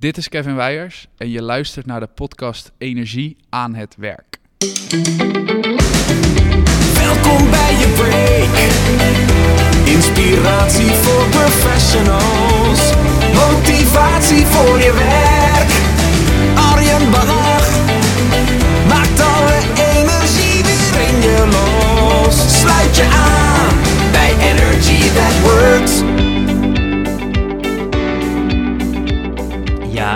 Dit is Kevin Weijers en je luistert naar de podcast Energie aan het werk. Welkom bij je break. Inspiratie voor professionals. Motivatie voor je werk. Arjen Bach maakt alle energie weer in je los. Sluit je aan bij Energy That Works.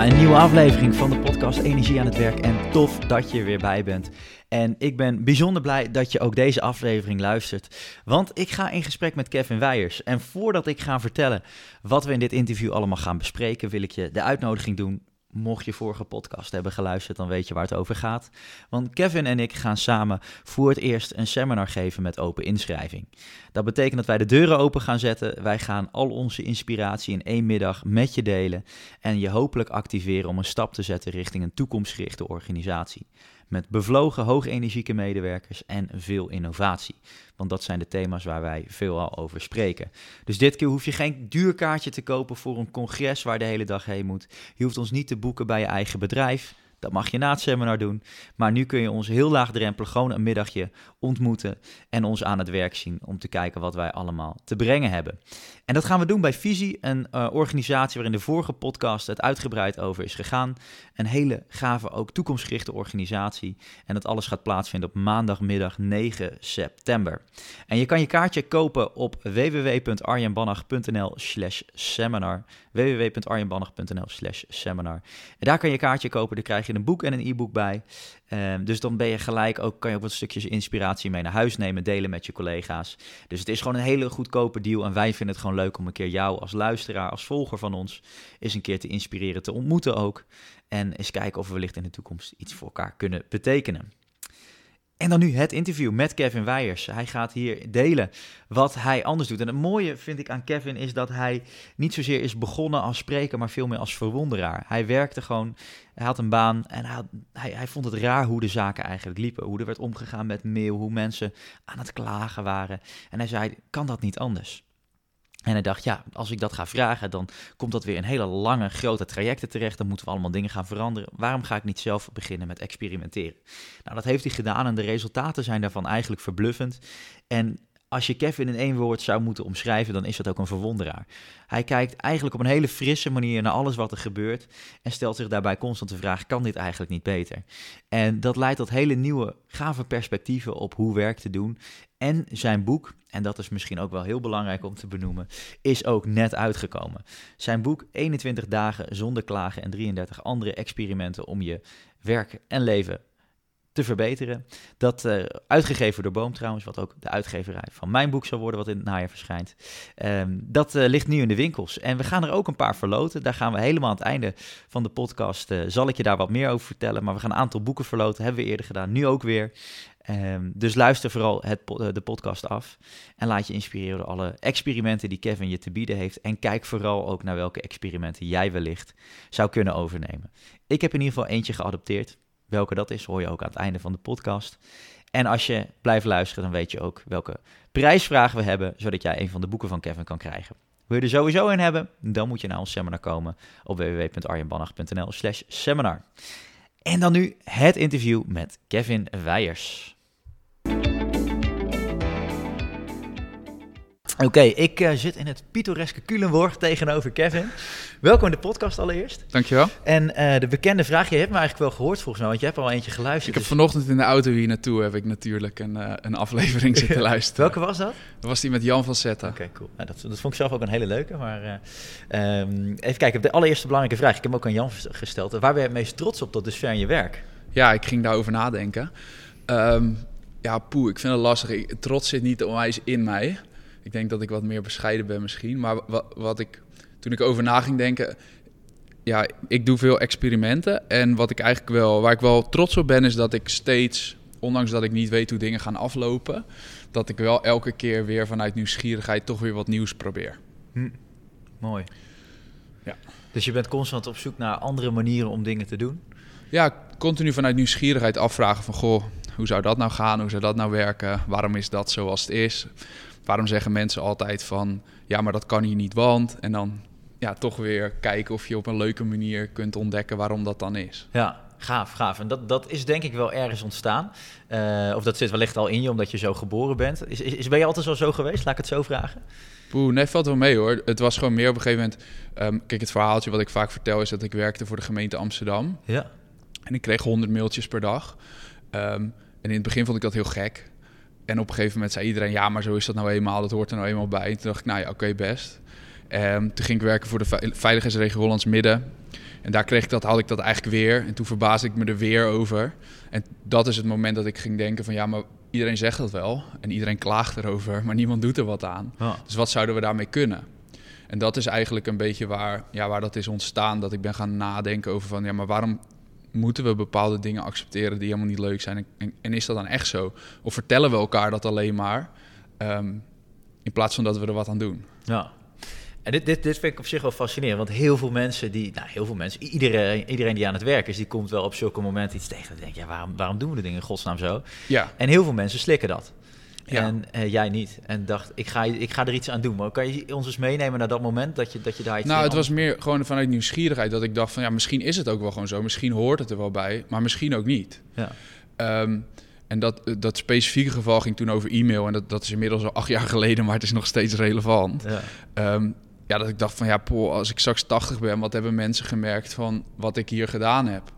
Een nieuwe aflevering van de podcast Energie aan het Werk. En tof dat je er weer bij bent. En ik ben bijzonder blij dat je ook deze aflevering luistert. Want ik ga in gesprek met Kevin Weijers. En voordat ik ga vertellen wat we in dit interview allemaal gaan bespreken, wil ik je de uitnodiging doen. Mocht je vorige podcast hebben geluisterd, dan weet je waar het over gaat. Want Kevin en ik gaan samen voor het eerst een seminar geven met open inschrijving. Dat betekent dat wij de deuren open gaan zetten. Wij gaan al onze inspiratie in één middag met je delen. En je hopelijk activeren om een stap te zetten richting een toekomstgerichte organisatie. Met bevlogen, hoogenergieke medewerkers en veel innovatie. Want dat zijn de thema's waar wij veelal over spreken. Dus dit keer hoef je geen duur kaartje te kopen voor een congres waar de hele dag heen moet. Je hoeft ons niet te boeken bij je eigen bedrijf. Dat mag je na het seminar doen. Maar nu kun je ons heel laagdrempelig gewoon een middagje ontmoeten en ons aan het werk zien om te kijken wat wij allemaal te brengen hebben. En dat gaan we doen bij Visie, een uh, organisatie waarin de vorige podcast het uitgebreid over is gegaan. Een hele gave, ook toekomstgerichte organisatie. En dat alles gaat plaatsvinden op maandagmiddag 9 september. En je kan je kaartje kopen op www.arjenbannach.nl slash seminar. www.arjenbannach.nl slash seminar. En daar kan je kaartje kopen, daar krijg je een boek en een e-book bij. Um, dus dan ben je gelijk ook, kan je ook wat stukjes inspiratie mee naar huis nemen, delen met je collega's. Dus het is gewoon een hele goedkope deal. En wij vinden het gewoon leuk om een keer jou als luisteraar, als volger van ons, eens een keer te inspireren, te ontmoeten ook. En eens kijken of we wellicht in de toekomst iets voor elkaar kunnen betekenen. En dan nu het interview met Kevin Weijers. Hij gaat hier delen wat hij anders doet. En het mooie vind ik aan Kevin is dat hij niet zozeer is begonnen als spreker, maar veel meer als verwonderaar. Hij werkte gewoon, hij had een baan en hij, hij, hij, vond het raar hoe de zaken eigenlijk liepen. Hoe er werd omgegaan met mail, hoe mensen aan het klagen waren. En hij zei, kan dat niet anders? En hij dacht, ja, als ik dat ga vragen, dan komt dat weer in hele lange, grote trajecten terecht. Dan moeten we allemaal dingen gaan veranderen. Waarom ga ik niet zelf beginnen met experimenteren? Nou, dat heeft hij gedaan en de resultaten zijn daarvan eigenlijk verbluffend. En als je Kevin in één woord zou moeten omschrijven, dan is dat ook een verwonderaar. Hij kijkt eigenlijk op een hele frisse manier naar alles wat er gebeurt en stelt zich daarbij constant de vraag: kan dit eigenlijk niet beter? En dat leidt tot hele nieuwe, gave perspectieven op hoe werk te doen. En zijn boek, en dat is misschien ook wel heel belangrijk om te benoemen, is ook net uitgekomen. Zijn boek 21 dagen zonder klagen en 33 andere experimenten om je werk en leven te verbeteren. Dat uh, uitgegeven door Boom trouwens, wat ook de uitgeverij van mijn boek zal worden, wat in het najaar verschijnt. Um, dat uh, ligt nu in de winkels. En we gaan er ook een paar verloten. Daar gaan we helemaal aan het einde van de podcast, uh, zal ik je daar wat meer over vertellen. Maar we gaan een aantal boeken verloten, hebben we eerder gedaan, nu ook weer. Um, dus luister vooral het, de podcast af en laat je inspireren door alle experimenten die Kevin je te bieden heeft. En kijk vooral ook naar welke experimenten jij wellicht zou kunnen overnemen. Ik heb in ieder geval eentje geadopteerd. Welke dat is, hoor je ook aan het einde van de podcast. En als je blijft luisteren, dan weet je ook welke prijsvragen we hebben, zodat jij een van de boeken van Kevin kan krijgen. Wil je er sowieso in hebben, dan moet je naar ons seminar komen op www.arjenbannach.nl slash seminar. En dan nu het interview met Kevin Weijers. Oké, okay, ik uh, zit in het pittoreske Culemborg tegenover Kevin. Welkom in de podcast allereerst. Dankjewel. En uh, de bekende vraag, je hebt me eigenlijk wel gehoord volgens mij, want je hebt al eentje geluisterd. Ik heb dus... vanochtend in de auto hier naartoe heb ik natuurlijk een, uh, een aflevering zitten luisteren. Welke was dat? Dat was die met Jan van Zetten. Oké, okay, cool. Nou, dat, dat vond ik zelf ook een hele leuke, maar um, even kijken, de allereerste belangrijke vraag. Ik heb hem ook aan Jan gesteld. Waar ben je het meest trots op tot dusver in je werk? Ja, ik ging daarover nadenken. Um, ja, poe, ik vind het lastig. Ik, trots zit niet onwijs in mij. Ik denk dat ik wat meer bescheiden ben misschien. Maar wat, wat ik, toen ik over na ging denken... Ja, ik doe veel experimenten. En wat ik eigenlijk wel, waar ik wel trots op ben, is dat ik steeds... Ondanks dat ik niet weet hoe dingen gaan aflopen... dat ik wel elke keer weer vanuit nieuwsgierigheid toch weer wat nieuws probeer. Hm. Mooi. Ja. Dus je bent constant op zoek naar andere manieren om dingen te doen? Ja, continu vanuit nieuwsgierigheid afvragen van... goh, hoe zou dat nou gaan? Hoe zou dat nou werken? Waarom is dat zoals het is? Waarom zeggen mensen altijd van... ja, maar dat kan hier niet, want... en dan ja, toch weer kijken of je op een leuke manier kunt ontdekken waarom dat dan is. Ja, gaaf, gaaf. En dat, dat is denk ik wel ergens ontstaan. Eh, of dat zit wellicht al in je, omdat je zo geboren bent. Is, is, ben je altijd al zo geweest? Laat ik het zo vragen. Poeh, nee, valt wel mee hoor. Het was gewoon meer op een gegeven moment... ehm, kijk, het verhaaltje wat ik vaak vertel is dat ik werkte voor de gemeente Amsterdam. Ja. En ik kreeg 100 mailtjes per dag. Ehm, en in het begin vond ik dat heel gek. En op een gegeven moment zei iedereen, ja, maar zo is dat nou eenmaal. Dat hoort er nou eenmaal bij. En toen dacht ik, nou ja, oké, best. Ehm, toen ging ik werken voor de ve- veiligheidsregio Hollands Midden. En daar kreeg ik dat, had ik dat eigenlijk weer. En toen verbaasde ik me er weer over. En dat is het moment dat ik ging denken van, ja, maar iedereen zegt dat wel. En iedereen klaagt erover, maar niemand doet er wat aan. Ja. Dus wat zouden we daarmee kunnen? En dat is eigenlijk een beetje waar, ja, waar dat is ontstaan. Dat ik ben gaan nadenken over van, ja, maar waarom moeten we bepaalde dingen accepteren die helemaal niet leuk zijn? En, en, en is dat dan echt zo? Of vertellen we elkaar dat alleen maar, ehm, in plaats van dat we er wat aan doen? Ja. En dit, dit, dit vind ik op zich wel fascinerend, want heel veel mensen die, nou heel veel mensen, iedereen, iedereen die aan het werk is, die komt wel op zulke momenten iets tegen. Dan denk je, ja, waarom, waarom doen we de dingen in godsnaam zo? Ja, En heel veel mensen slikken dat. Ja. En eh, jij niet. En dacht, ik ga, ik ga er iets aan doen. Maar kan je ons eens meenemen naar dat moment dat je, dat je daar iets nou, het was meer gewoon vanuit nieuwsgierigheid dat ik dacht van, ja, misschien is het ook wel gewoon zo. Misschien hoort het er wel bij, maar misschien ook niet. Ja. Ehm, en dat, dat specifieke geval ging toen over e-mail. En dat, dat is inmiddels al acht jaar geleden, maar het is nog steeds relevant. Ja. Ehm, ja, dat ik dacht van ja, poh, als ik straks 80 ben, wat hebben mensen gemerkt van wat ik hier gedaan heb?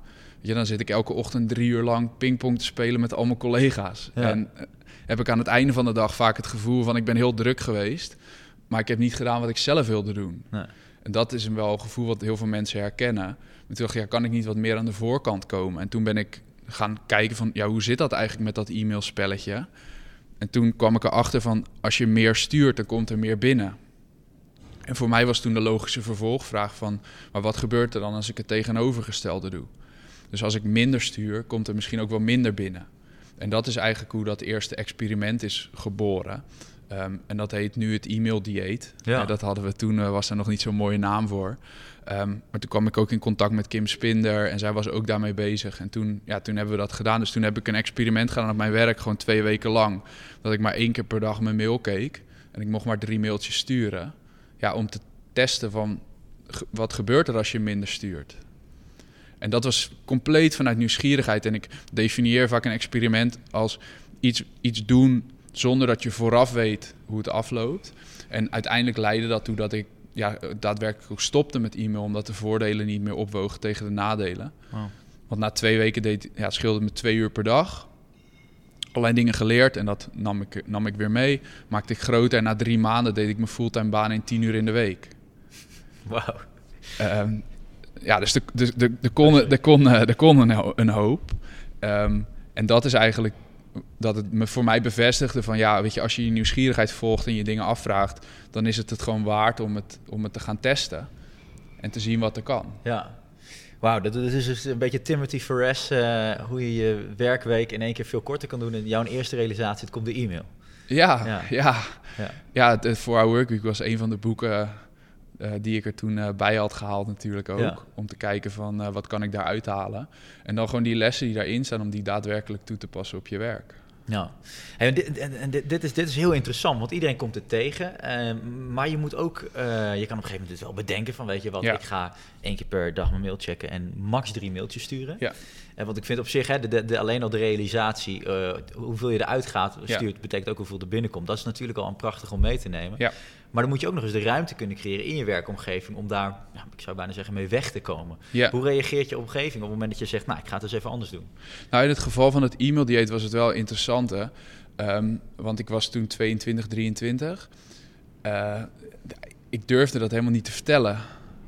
Je, dan zit ik elke ochtend drie uur lang pingpong te spelen met al mijn collega's. Ja. En eh, heb ik aan het einde van de dag vaak het gevoel van ik ben heel druk geweest, maar ik heb niet gedaan wat ik zelf wilde doen. Nee. En dat is een wel een gevoel wat heel veel mensen herkennen. Maar toen dacht ik, ja, kan ik niet wat meer aan de voorkant komen? En toen ben ik gaan kijken van, ja, hoe zit dat eigenlijk met dat e-mailspelletje? En toen kwam ik erachter van, als je meer stuurt, dan komt er meer binnen. En voor mij was toen de logische vervolgvraag van, maar wat gebeurt er dan als ik het tegenovergestelde doe? Dus als ik minder stuur, komt er misschien ook wel minder binnen. En dat is eigenlijk hoe dat eerste experiment is geboren. Ehm, en dat heet nu het e-mail-dieet. Ja. Eh, dat hadden we toen, eh, was er nog niet zo'n mooie naam voor. Ehm, maar toen kwam ik ook in contact met Kim Spinder en zij was ook daarmee bezig. En toen, ja, toen hebben we dat gedaan. Dus toen heb ik een experiment gedaan op mijn werk, gewoon twee weken lang. Dat ik maar één keer per dag mijn mail keek. En ik mocht maar drie mailtjes sturen. Ja, om te testen van wat gebeurt er als je minder stuurt. En dat was compleet vanuit nieuwsgierigheid. En ik definieer vaak een experiment als iets, iets doen zonder dat je vooraf weet hoe het afloopt. En uiteindelijk leidde dat toe dat ik ja, daadwerkelijk ook stopte met e-mail, omdat de voordelen niet meer opwogen tegen de nadelen. Wow. Want na twee weken deed, ja, het scheelde me twee uur per dag. Allerlei dingen geleerd en dat nam ik, nam ik weer mee. Maakte ik groter en na drie maanden deed ik mijn fulltime baan in tien uur in de week. Wauw. Ehm, ja, dus er, de, de, de kon, er kon, eh, kon een, ho- een hoop. Ehm, en dat is eigenlijk dat het me voor mij bevestigde van ja, weet je, als je je nieuwsgierigheid volgt en je dingen afvraagt, dan is het het gewoon waard om het, om het te gaan testen en te zien wat er kan. Ja. Wauw, dat, dat is dus een beetje Timothy Ferris, eh, hoe je je werkweek in één keer veel korter kan doen. En jouw eerste realisatie, het komt de e-mail. Ja, Ja. ja. ja. De 4-Hour Workweek was een van de boeken eh, die ik er toen eh, bij had gehaald natuurlijk ook. Ja. Om te kijken van eh, wat kan ik daar uithalen. En dan gewoon die lessen die daarin staan, om die daadwerkelijk toe te passen op je werk. Ja, en dit, en, dit, is, dit is heel interessant, want iedereen komt het tegen. eh, maar je moet ook, je kan op een gegeven moment dus wel bedenken van, weet je wat, Ja. ik ga één keer per dag mijn mail checken en max drie mailtjes sturen. Ja. En want ik vind op zich, hè, de, de, de- alleen al de realisatie, hoeveel je eruit gaat, Ja. stuurt, betekent ook hoeveel er binnenkomt. Dat is natuurlijk al een prachtig om mee te nemen. Ja. Maar dan moet je ook nog eens de ruimte kunnen creëren in je werkomgeving om daar, ik zou bijna zeggen, mee weg te komen. Ja. Hoe reageert je omgeving op het moment dat je zegt, nou, ik ga het eens even anders doen? Nou, in het geval van het e-maildieet was het wel interessant, hè. Ehm, want ik was toen 22, 23. Eh, ik durfde dat helemaal niet te vertellen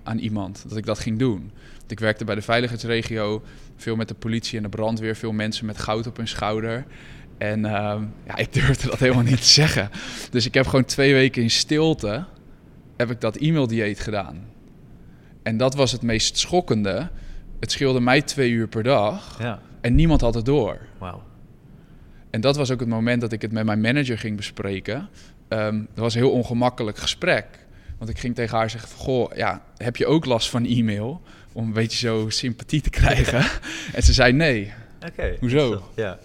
aan iemand, dat ik dat ging doen. Want ik werkte bij de veiligheidsregio, veel met de politie en de brandweer, veel mensen met goud op hun schouder. En ehm, ja, ik durfde dat helemaal niet te zeggen. Dus ik heb gewoon twee weken in stilte, heb ik dat e-maildieet gedaan. En dat was het meest schokkende. Het scheelde mij twee uur per dag. Ja, En niemand had het door. En dat was ook het moment dat ik het met mijn manager ging bespreken. Ehm dat was een heel ongemakkelijk gesprek. Want ik ging tegen haar zeggen van... Goh, ja, heb je ook last van e-mail? Om een beetje zo sympathie te krijgen. en ze zei nee. Oké. Hoezo? Ja.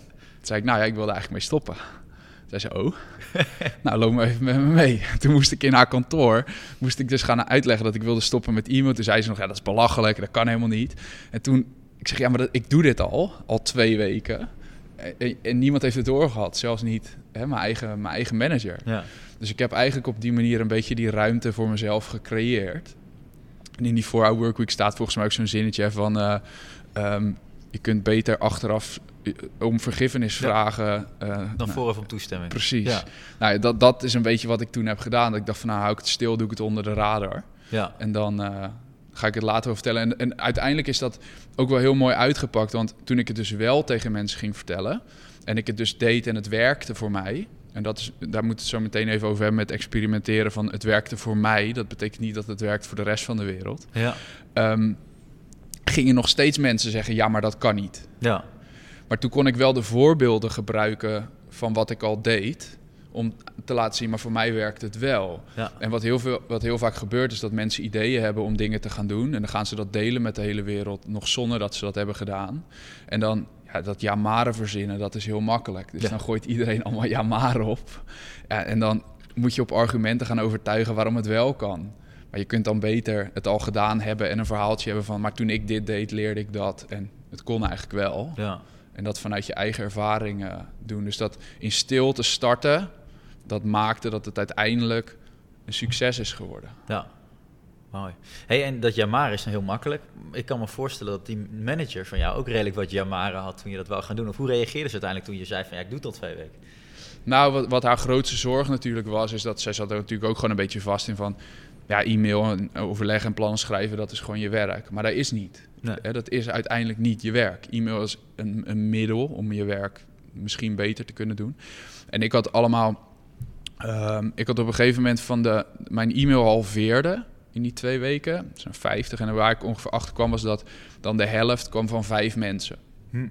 Zei ik, nou ja, ik wilde eigenlijk mee stoppen. Toen Zei ze, oh, nou loop maar even met me mee. Toen moest ik in haar kantoor, moest ik dus gaan uitleggen dat ik wilde stoppen met e-mail. Toen zei ze nog, ja, dat is belachelijk, dat kan helemaal niet. En toen, ik zeg, ja, maar dat, ik doe dit al, al twee weken. En, en niemand heeft het doorgehad, zelfs niet hè, mijn, eigen, mijn eigen manager. Ja. Dus ik heb eigenlijk op die manier een beetje die ruimte voor mezelf gecreëerd. En in die 4-hour workweek staat volgens mij ook zo'n zinnetje van... eh, ehm, je kunt beter achteraf om vergiffenis Ja. vragen. eh, Dan nou, vooraf om toestemming. Precies. Ja. Nou, dat, dat is een beetje wat ik toen heb gedaan. Dat ik dacht van, nou hou ik het stil, doe ik het onder de radar. Ja. En dan eh, ga ik het later vertellen. En, en uiteindelijk is dat ook wel heel mooi uitgepakt. Want toen ik het dus wel tegen mensen ging vertellen... en ik het dus deed en het werkte voor mij... en dat is, daar moet het zo meteen even over hebben met experimenteren van... het werkte voor mij. Dat betekent niet dat het werkt voor de rest van de wereld. Ja. Ehm, gingen nog steeds mensen zeggen, ja, maar dat kan niet. Ja. Maar toen kon ik wel de voorbeelden gebruiken van wat ik al deed... om te laten zien, maar voor mij werkt het wel. Ja. En wat heel, veel, wat heel vaak gebeurt is dat mensen ideeën hebben om dingen te gaan doen. En dan gaan ze dat delen met de hele wereld, nog zonder dat ze dat hebben gedaan. En dan, ja, dat jamaren verzinnen, dat is heel makkelijk. Dus Ja. dan gooit iedereen allemaal jamaren op. Ja, en dan moet je op argumenten gaan overtuigen waarom het wel kan. Maar je kunt dan beter het al gedaan hebben en een verhaaltje hebben van... maar toen ik dit deed, leerde ik dat. En het kon eigenlijk wel. Ja. En dat vanuit je eigen ervaring eh, doen. Dus dat in stilte starten, dat maakte dat het uiteindelijk een succes is geworden. Ja, mooi. Hey, en dat jamaren is nou heel makkelijk. Ik kan me voorstellen dat die manager van jou ook redelijk wat jamaren had toen je dat wou gaan doen. Of hoe reageerde ze uiteindelijk toen je zei van ja, ik doe het al twee weken? Nou, wat, wat haar grootste zorg natuurlijk was, is dat zij zat er natuurlijk ook gewoon een beetje vast in van... Ja, e-mail en overleggen en plannen schrijven, dat is gewoon je werk. Maar dat is niet. Nee. Dat is uiteindelijk niet je werk. E-mail is een, een middel om je werk misschien beter te kunnen doen. En ik had allemaal... ehm, ik had op een gegeven moment van de... Mijn e-mail halveerde in die twee weken. Dat zijn 50. En waar ik ongeveer achter kwam, was dat dan de helft kwam van vijf mensen. Hm.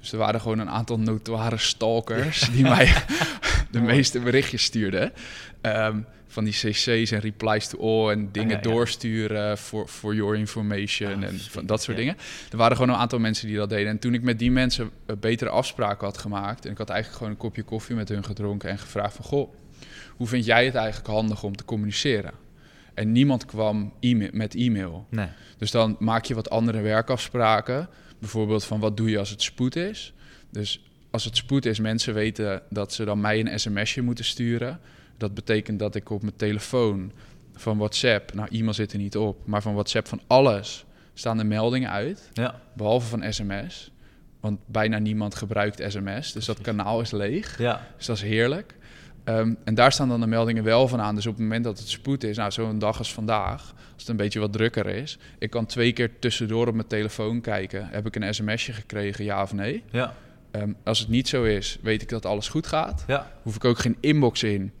Dus er waren gewoon een aantal notoire stalkers die mij de meeste berichtjes stuurden. Ehm, van die cc's en replies to all en dingen ja, ja. doorsturen voor for your information Ah, en van dat soort ja. dingen. Er waren gewoon een aantal mensen die dat deden. En toen ik met die mensen eh, betere afspraken had gemaakt... en ik had eigenlijk gewoon een kopje koffie met hun gedronken en gevraagd van... goh, hoe vind jij het eigenlijk handig om te communiceren? En niemand kwam e met e-mail. Nee. Dus dan maak je wat andere werkafspraken. Bijvoorbeeld van wat doe je als het spoed is. Dus als het spoed is, mensen weten dat ze dan mij een sms'je moeten sturen. Dat betekent dat ik op mijn telefoon van WhatsApp, nou e-mail zit er niet op, maar van WhatsApp van alles staan de meldingen uit, Ja, behalve van sms. Want bijna niemand gebruikt sms, dus dat kanaal is leeg. ja, Dus dat is heerlijk. Ehm, en daar staan dan de meldingen wel van aan. Dus op het moment dat het spoed is, nou zo'n dag als vandaag, als het een beetje wat drukker is, ik kan twee keer tussendoor op mijn telefoon kijken. Heb ik een sms'je gekregen, ja of nee? ja, Ehm, als het niet zo is, weet ik dat alles goed gaat. ja, Hoef ik ook geen inbox in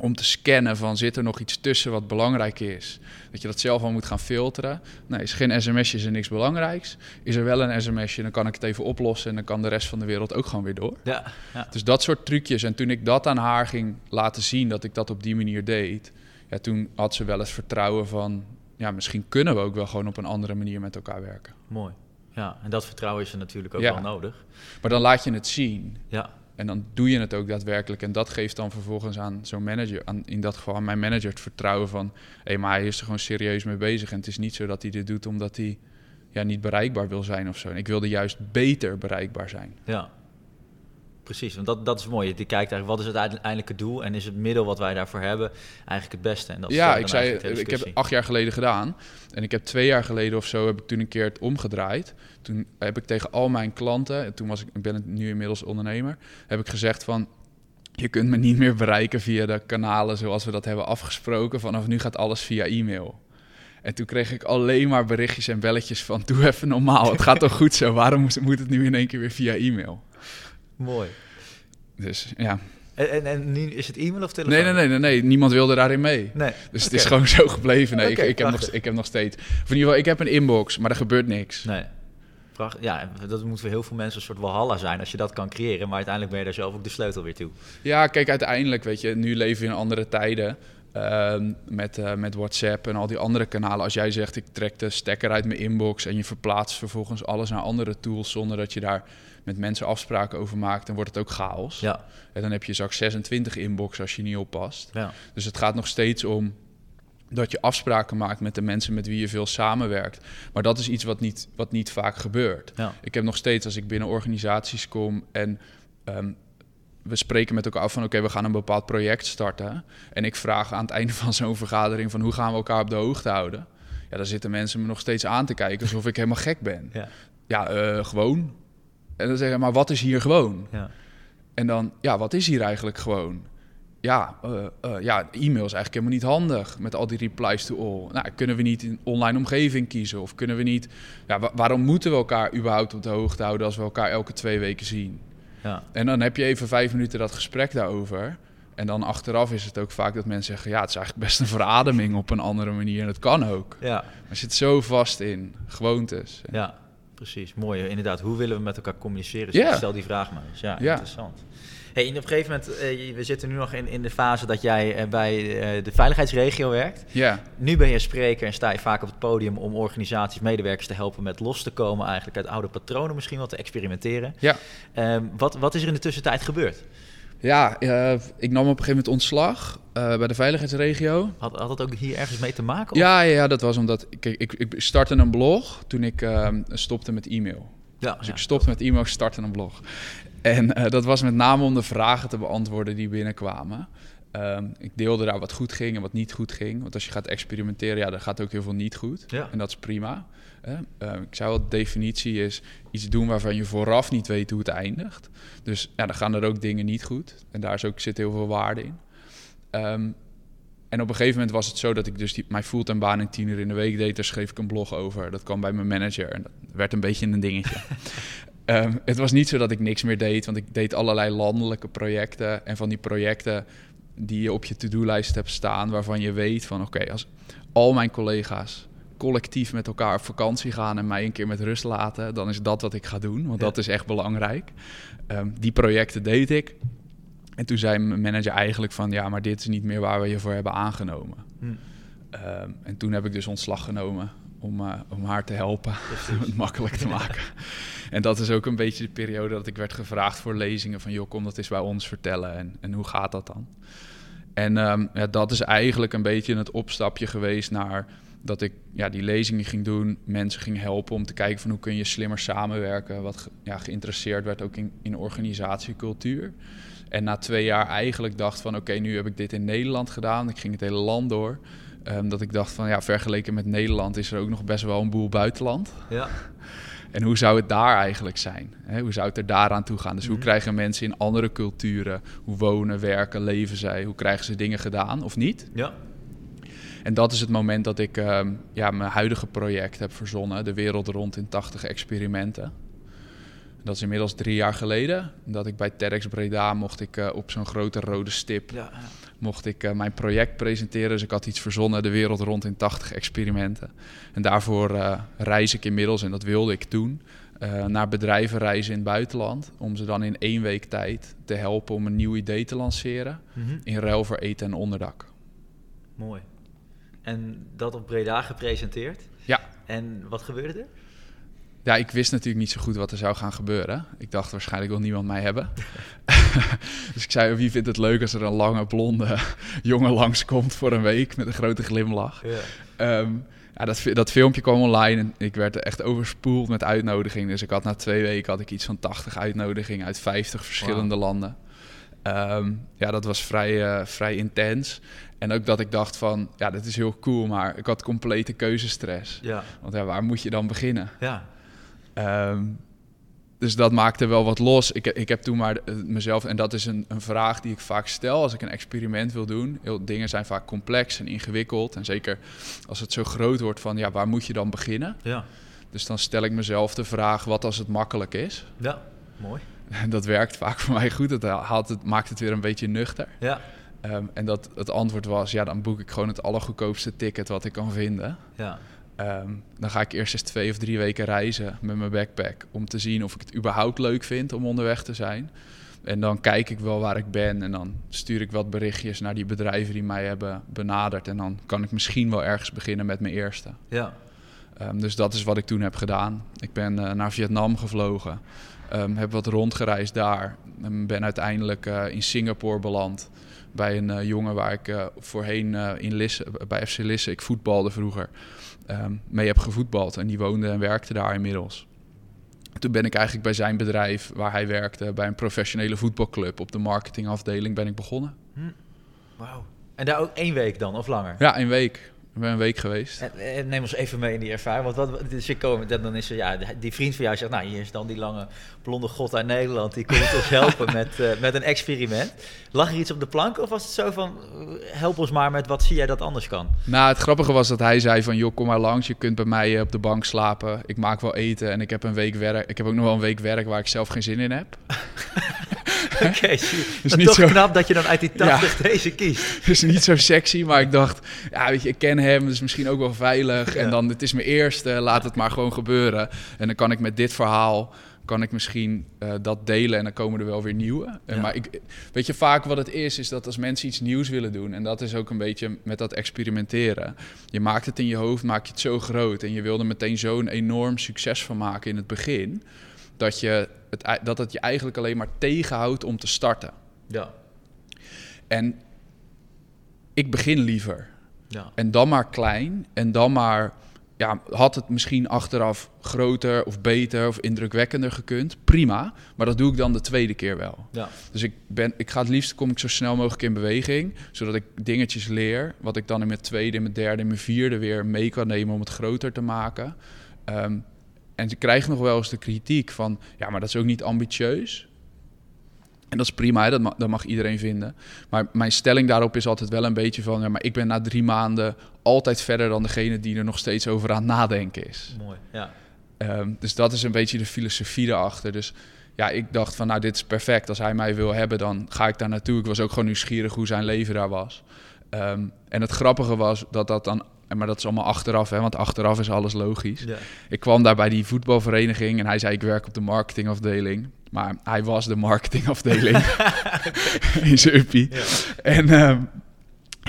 om te scannen van zit er nog iets tussen wat belangrijk is. Dat je dat zelf al moet gaan filteren. Nee, is geen sms'jes en niks belangrijks. Is er wel een sms'je, dan kan ik het even oplossen en dan kan de rest van de wereld ook gewoon weer door. ja, ja. Dus dat soort trucjes. En toen ik dat aan haar ging laten zien, dat ik dat op die manier deed, ja, toen had ze wel eens vertrouwen van, ja, misschien kunnen we ook wel gewoon op een andere manier met elkaar werken. mooi. Ja, en dat vertrouwen is er natuurlijk ook Ja. wel nodig. Maar dan laat je het zien. Ja, En dan doe je het ook daadwerkelijk. En dat geeft dan vervolgens aan zo'n manager, aan, in dat geval aan mijn manager, het vertrouwen van... hé, maar hij is er gewoon serieus mee bezig. En het is niet zo dat hij dit doet omdat hij ja, niet bereikbaar wil zijn of zo. En ik wilde juist beter bereikbaar zijn. ja. Precies, want dat, dat is mooi. Je kijkt eigenlijk, wat is het uiteindelijke doel en is het middel wat wij daarvoor hebben eigenlijk het beste? En dat ja, ik zei, ik heb het acht jaar geleden gedaan. En ik heb twee jaar geleden of zo, heb ik toen een keer het omgedraaid. Toen heb ik tegen al mijn klanten, en toen was ik, ik ben nu inmiddels ondernemer, heb ik gezegd van, je kunt me niet meer bereiken via de kanalen zoals we dat hebben afgesproken. Vanaf nu gaat alles via e-mail. En toen kreeg ik alleen maar berichtjes en belletjes van, doe even normaal, het gaat toch goed zo, waarom moet moet het nu in één keer weer via e-mail? Mooi. Dus ja, En, en, en nu is het e-mail of telefoon? nee, nee, nee, nee, nee, niemand wilde daarin mee. Nee. Dus het is gewoon zo gebleven. Nee, ik, ik, heb nog, ik heb nog steeds. Of in ieder geval, ik heb een inbox, maar er gebeurt niks. Nee. Ja, dat moet voor heel veel mensen een soort walhalla zijn als je dat kan creëren. Maar uiteindelijk ben je daar zelf ook de sleutel weer toe. Ja, kijk, uiteindelijk, weet je, nu leven we in andere tijden. Ehm, met, eh, met WhatsApp en al die andere kanalen. Als jij zegt, ik trek de stekker uit mijn inbox en je verplaatst vervolgens alles naar andere tools zonder dat je daar met mensen afspraken over maakt, dan wordt het ook chaos. Ja, En dan heb je straks 26 inbox als je niet oppast. ja, Dus het gaat nog steeds om dat je afspraken maakt met de mensen met wie je veel samenwerkt. Maar dat is iets wat niet, wat niet vaak gebeurt. ja. Ik heb nog steeds, als ik binnen organisaties kom en ehm, we spreken met elkaar af van oké, we gaan een bepaald project starten. En ik vraag aan het einde van zo'n vergadering van hoe gaan we elkaar op de hoogte houden. Ja, dan zitten mensen me nog steeds aan te kijken alsof ik helemaal gek ben. Ja. Ja, eh, gewoon. En dan zeggen maar wat is hier gewoon? ja. En dan, ja, wat is hier eigenlijk gewoon? Ja, eh, eh, ja, e-mail is eigenlijk helemaal niet handig met al die replies to all. Nou, kunnen we niet een online omgeving kiezen? Of kunnen we niet... Ja, wa- waarom moeten we elkaar überhaupt op de hoogte houden als we elkaar elke twee weken zien? ja. En dan heb je even vijf minuten dat gesprek daarover. En dan achteraf is het ook vaak dat mensen zeggen... ja, het is eigenlijk best een verademing op een andere manier. En dat kan ook. ja. Maar zit zo vast in gewoontes. Ja, precies. Mooi. Inderdaad, hoe willen we met elkaar communiceren? Stel die vraag maar eens. Ja, Ja. interessant. Hey, op een gegeven moment, eh, we zitten nu nog in, in de fase dat jij eh, bij eh, de veiligheidsregio werkt. Ja, Nu ben je spreker en sta je vaak op het podium om organisaties, medewerkers te helpen met los te komen eigenlijk uit oude patronen misschien wel te experimenteren. ja. Ehm, wat, wat is er in de tussentijd gebeurd? Ja, eh, ik nam op een gegeven moment ontslag eh, bij de veiligheidsregio. Had, had het ook hier ergens mee te maken? of- Ja, ja, dat was omdat kijk, ik, ik startte een blog toen ik ehm, stopte met e-mail. ja, Dus ja. ik stopte met e-mail, ik startte een blog. En eh, dat was met name om de vragen te beantwoorden die binnenkwamen. Ehm, ik deelde daar wat goed ging en wat niet goed ging. Want als je gaat experimenteren, ja, dan gaat ook heel veel niet goed. Ja. En dat is prima. Ehm, ik zou wel, de definitie is iets doen waarvan je vooraf niet weet hoe het eindigt. Dus ja, dan gaan er ook dingen niet goed. En daar is ook, zit heel veel waarde in. Ehm, en op een gegeven moment was het zo dat ik dus die, mijn fulltime baan in tien uur in de week deed. Daar schreef ik een blog over. Dat kwam bij mijn manager en dat werd een beetje een dingetje. Het was niet zo dat ik niks meer deed, want ik deed allerlei landelijke projecten. En van die projecten die je op je to-do-lijst hebt staan, waarvan je weet van oké, als al mijn collega's collectief met elkaar op vakantie gaan en mij een keer met rust laten, dan is dat wat ik ga doen, want Ja. dat is echt belangrijk. Ehm, die projecten deed ik. En toen zei mijn manager eigenlijk van ja, maar dit is niet meer waar we je voor hebben aangenomen. Hm, Ehm, en toen heb ik dus ontslag genomen om, eh, om haar te helpen, om het makkelijk te maken. en dat is ook een beetje de periode dat ik werd gevraagd voor lezingen van... joh, kom dat eens bij ons vertellen en, en hoe gaat dat dan? En ehm, ja, dat is eigenlijk een beetje het opstapje geweest naar dat ik ja, die lezingen ging doen, mensen ging helpen om te kijken van hoe kun je slimmer samenwerken. Wat ge- ja, geïnteresseerd werd ook in, in organisatiecultuur. En na twee jaar eigenlijk dacht van oké, nu heb ik dit in Nederland gedaan. Ik ging het hele land door. Ehm, dat ik dacht van ja, vergeleken met Nederland is er ook nog best wel een boel buitenland. Ja, En hoe zou het daar eigenlijk zijn? Hè, hoe zou het er daaraan toe gaan? Dus hoe Mhm. krijgen mensen in andere culturen, hoe wonen, werken, leven zij? Hoe krijgen ze dingen gedaan of niet? ja. En dat is het moment dat ik ehm, ja, mijn huidige project heb verzonnen, de wereld rond in 80 experimenten. Dat is inmiddels drie jaar geleden. Dat ik bij TEDx Breda mocht ik eh, op zo'n grote rode stip ja, ja. Mocht ik eh, mijn project presenteren. Dus ik had iets verzonnen, de wereld rond in 80 experimenten. En daarvoor eh, reis ik inmiddels, en dat wilde ik doen, eh, naar bedrijven reizen in het buitenland. Om ze dan in één week tijd te helpen om een nieuw idee te lanceren. Mhm. In ruil voor eten en onderdak. Mooi. En dat op Breda gepresenteerd. Ja. En wat gebeurde er? Ja, ik wist natuurlijk niet zo goed wat er zou gaan gebeuren. Ik dacht waarschijnlijk wil niemand mij hebben. dus ik zei, wie vindt het leuk als er een lange blonde jongen langskomt voor een week met een grote glimlach. Ja. Ehm, ja, dat, dat filmpje kwam online en ik werd echt overspoeld met uitnodigingen. Dus ik had na twee weken had ik iets van 80 uitnodigingen uit 50 verschillende landen. Ehm, ja, dat was vrij, eh, vrij intens. En ook dat ik dacht van, ja, dat is heel cool, maar ik had complete keuzestress. Ja. Want ja, waar moet je dan beginnen? Ja. Ehm, dus dat maakte wel wat los. Ik, ik heb toen maar eh, mezelf, en dat is een, een vraag die ik vaak stel als ik een experiment wil doen. Heel, dingen zijn vaak complex en ingewikkeld. En zeker als het zo groot wordt van, ja, waar moet je dan beginnen? Ja. Dus dan stel ik mezelf de vraag, wat als het makkelijk is? Ja. Mooi. En dat werkt vaak voor mij goed. Dat haalt het, maakt het weer een beetje nuchter. Ja. Ehm, en dat het antwoord was, ja, dan boek ik gewoon het allergoedkoopste ticket wat ik kan vinden. Ja. Ehm, dan ga ik eerst eens twee of drie weken reizen met mijn backpack. Om te zien of ik het überhaupt leuk vind om onderweg te zijn. En dan kijk ik wel waar ik ben en dan stuur ik wat berichtjes naar die bedrijven die mij hebben benaderd. En dan kan ik misschien wel ergens beginnen met mijn eerste. Ja. Ehm, dus dat is wat ik toen heb gedaan. Ik ben eh, naar Vietnam gevlogen, ehm, heb wat rondgereisd daar. En ben uiteindelijk eh, in Singapore beland. Bij een eh, jongen waar ik voorheen in Lisse, bij FC Lisse, ik voetbalde vroeger, ehm, mee heb gevoetbald. En die woonde en werkte daar inmiddels. Toen ben ik eigenlijk bij zijn bedrijf, waar hij werkte, bij een professionele voetbalclub, op de marketingafdeling ben ik begonnen. Wauw. En daar ook één week dan, of langer? Ja, een week. Ben een week geweest. En, neem ons even mee in die ervaring. Want wat, dus je komen, dan dan is er, ja, die vriend van jou zegt, nou hier is dan die lange blonde god uit Nederland. Die komt ons helpen met, eh, met een experiment. Lag er iets op de plank of was het zo van, help ons maar met wat zie jij dat anders kan? Nou, het grappige was dat hij zei van... joh, kom maar langs, je kunt bij mij eh, op de bank slapen. Ik maak wel eten en ik heb een week werk. Ik heb ook nog wel een week werk waar ik zelf geen zin in heb. Oké, maar niet toch zo- knap dat je dan uit die 80 Ja. deze kiest. Dus niet zo sexy, maar ik dacht... ja, weet je, ik ken hem, dus misschien ook wel veilig. Ja. En dan, het is mijn eerste, laat het maar gewoon gebeuren. En dan kan ik met dit verhaal... kan ik misschien eh, dat delen en dan komen er wel weer nieuwe. Eh. Maar ik, weet je, vaak wat het is, is dat als mensen iets nieuws willen doen... en dat is ook een beetje met dat experimenteren. Je maakt het in je hoofd, maak je het zo groot... en je wil er meteen zo'n enorm succes van maken in het begin... dat, je het, dat het je eigenlijk alleen maar tegenhoudt om te starten. Ja. En ik begin liever. Ja. En dan maar klein. En dan maar, ja, had het misschien achteraf groter of beter of indrukwekkender gekund. Prima. Maar dat doe ik dan de tweede keer wel. Ja. Dus ik, ben, ik ga het liefst, kom ik zo snel mogelijk in beweging. Zodat ik dingetjes leer. Wat ik dan in mijn tweede, in mijn derde, in mijn vierde weer mee kan nemen om het groter te maken. Ehm, en ze krijgen nog wel eens de kritiek van, ja, maar dat is ook niet ambitieus. En dat is prima, hè? Dat, mag, dat mag iedereen vinden. Maar mijn stelling daarop is altijd wel een beetje van... Ja, maar ik ben na drie maanden altijd verder dan degene die er nog steeds over aan het nadenken is. Mooi. Ja. Ehm, dus dat is een beetje de filosofie erachter. Dus ja, ik dacht van nou, dit is perfect. Als hij mij wil hebben, dan ga ik daar naartoe. Ik was ook gewoon nieuwsgierig hoe zijn leven daar was. Ehm, en het grappige was dat dat dan... Maar dat is allemaal achteraf, hè, want achteraf is alles logisch. ja. Ik kwam daar bij die voetbalvereniging en hij zei: Ik werk op de marketingafdeling. Maar hij was de marketingafdeling in zijn uppie. Ja. En ehm,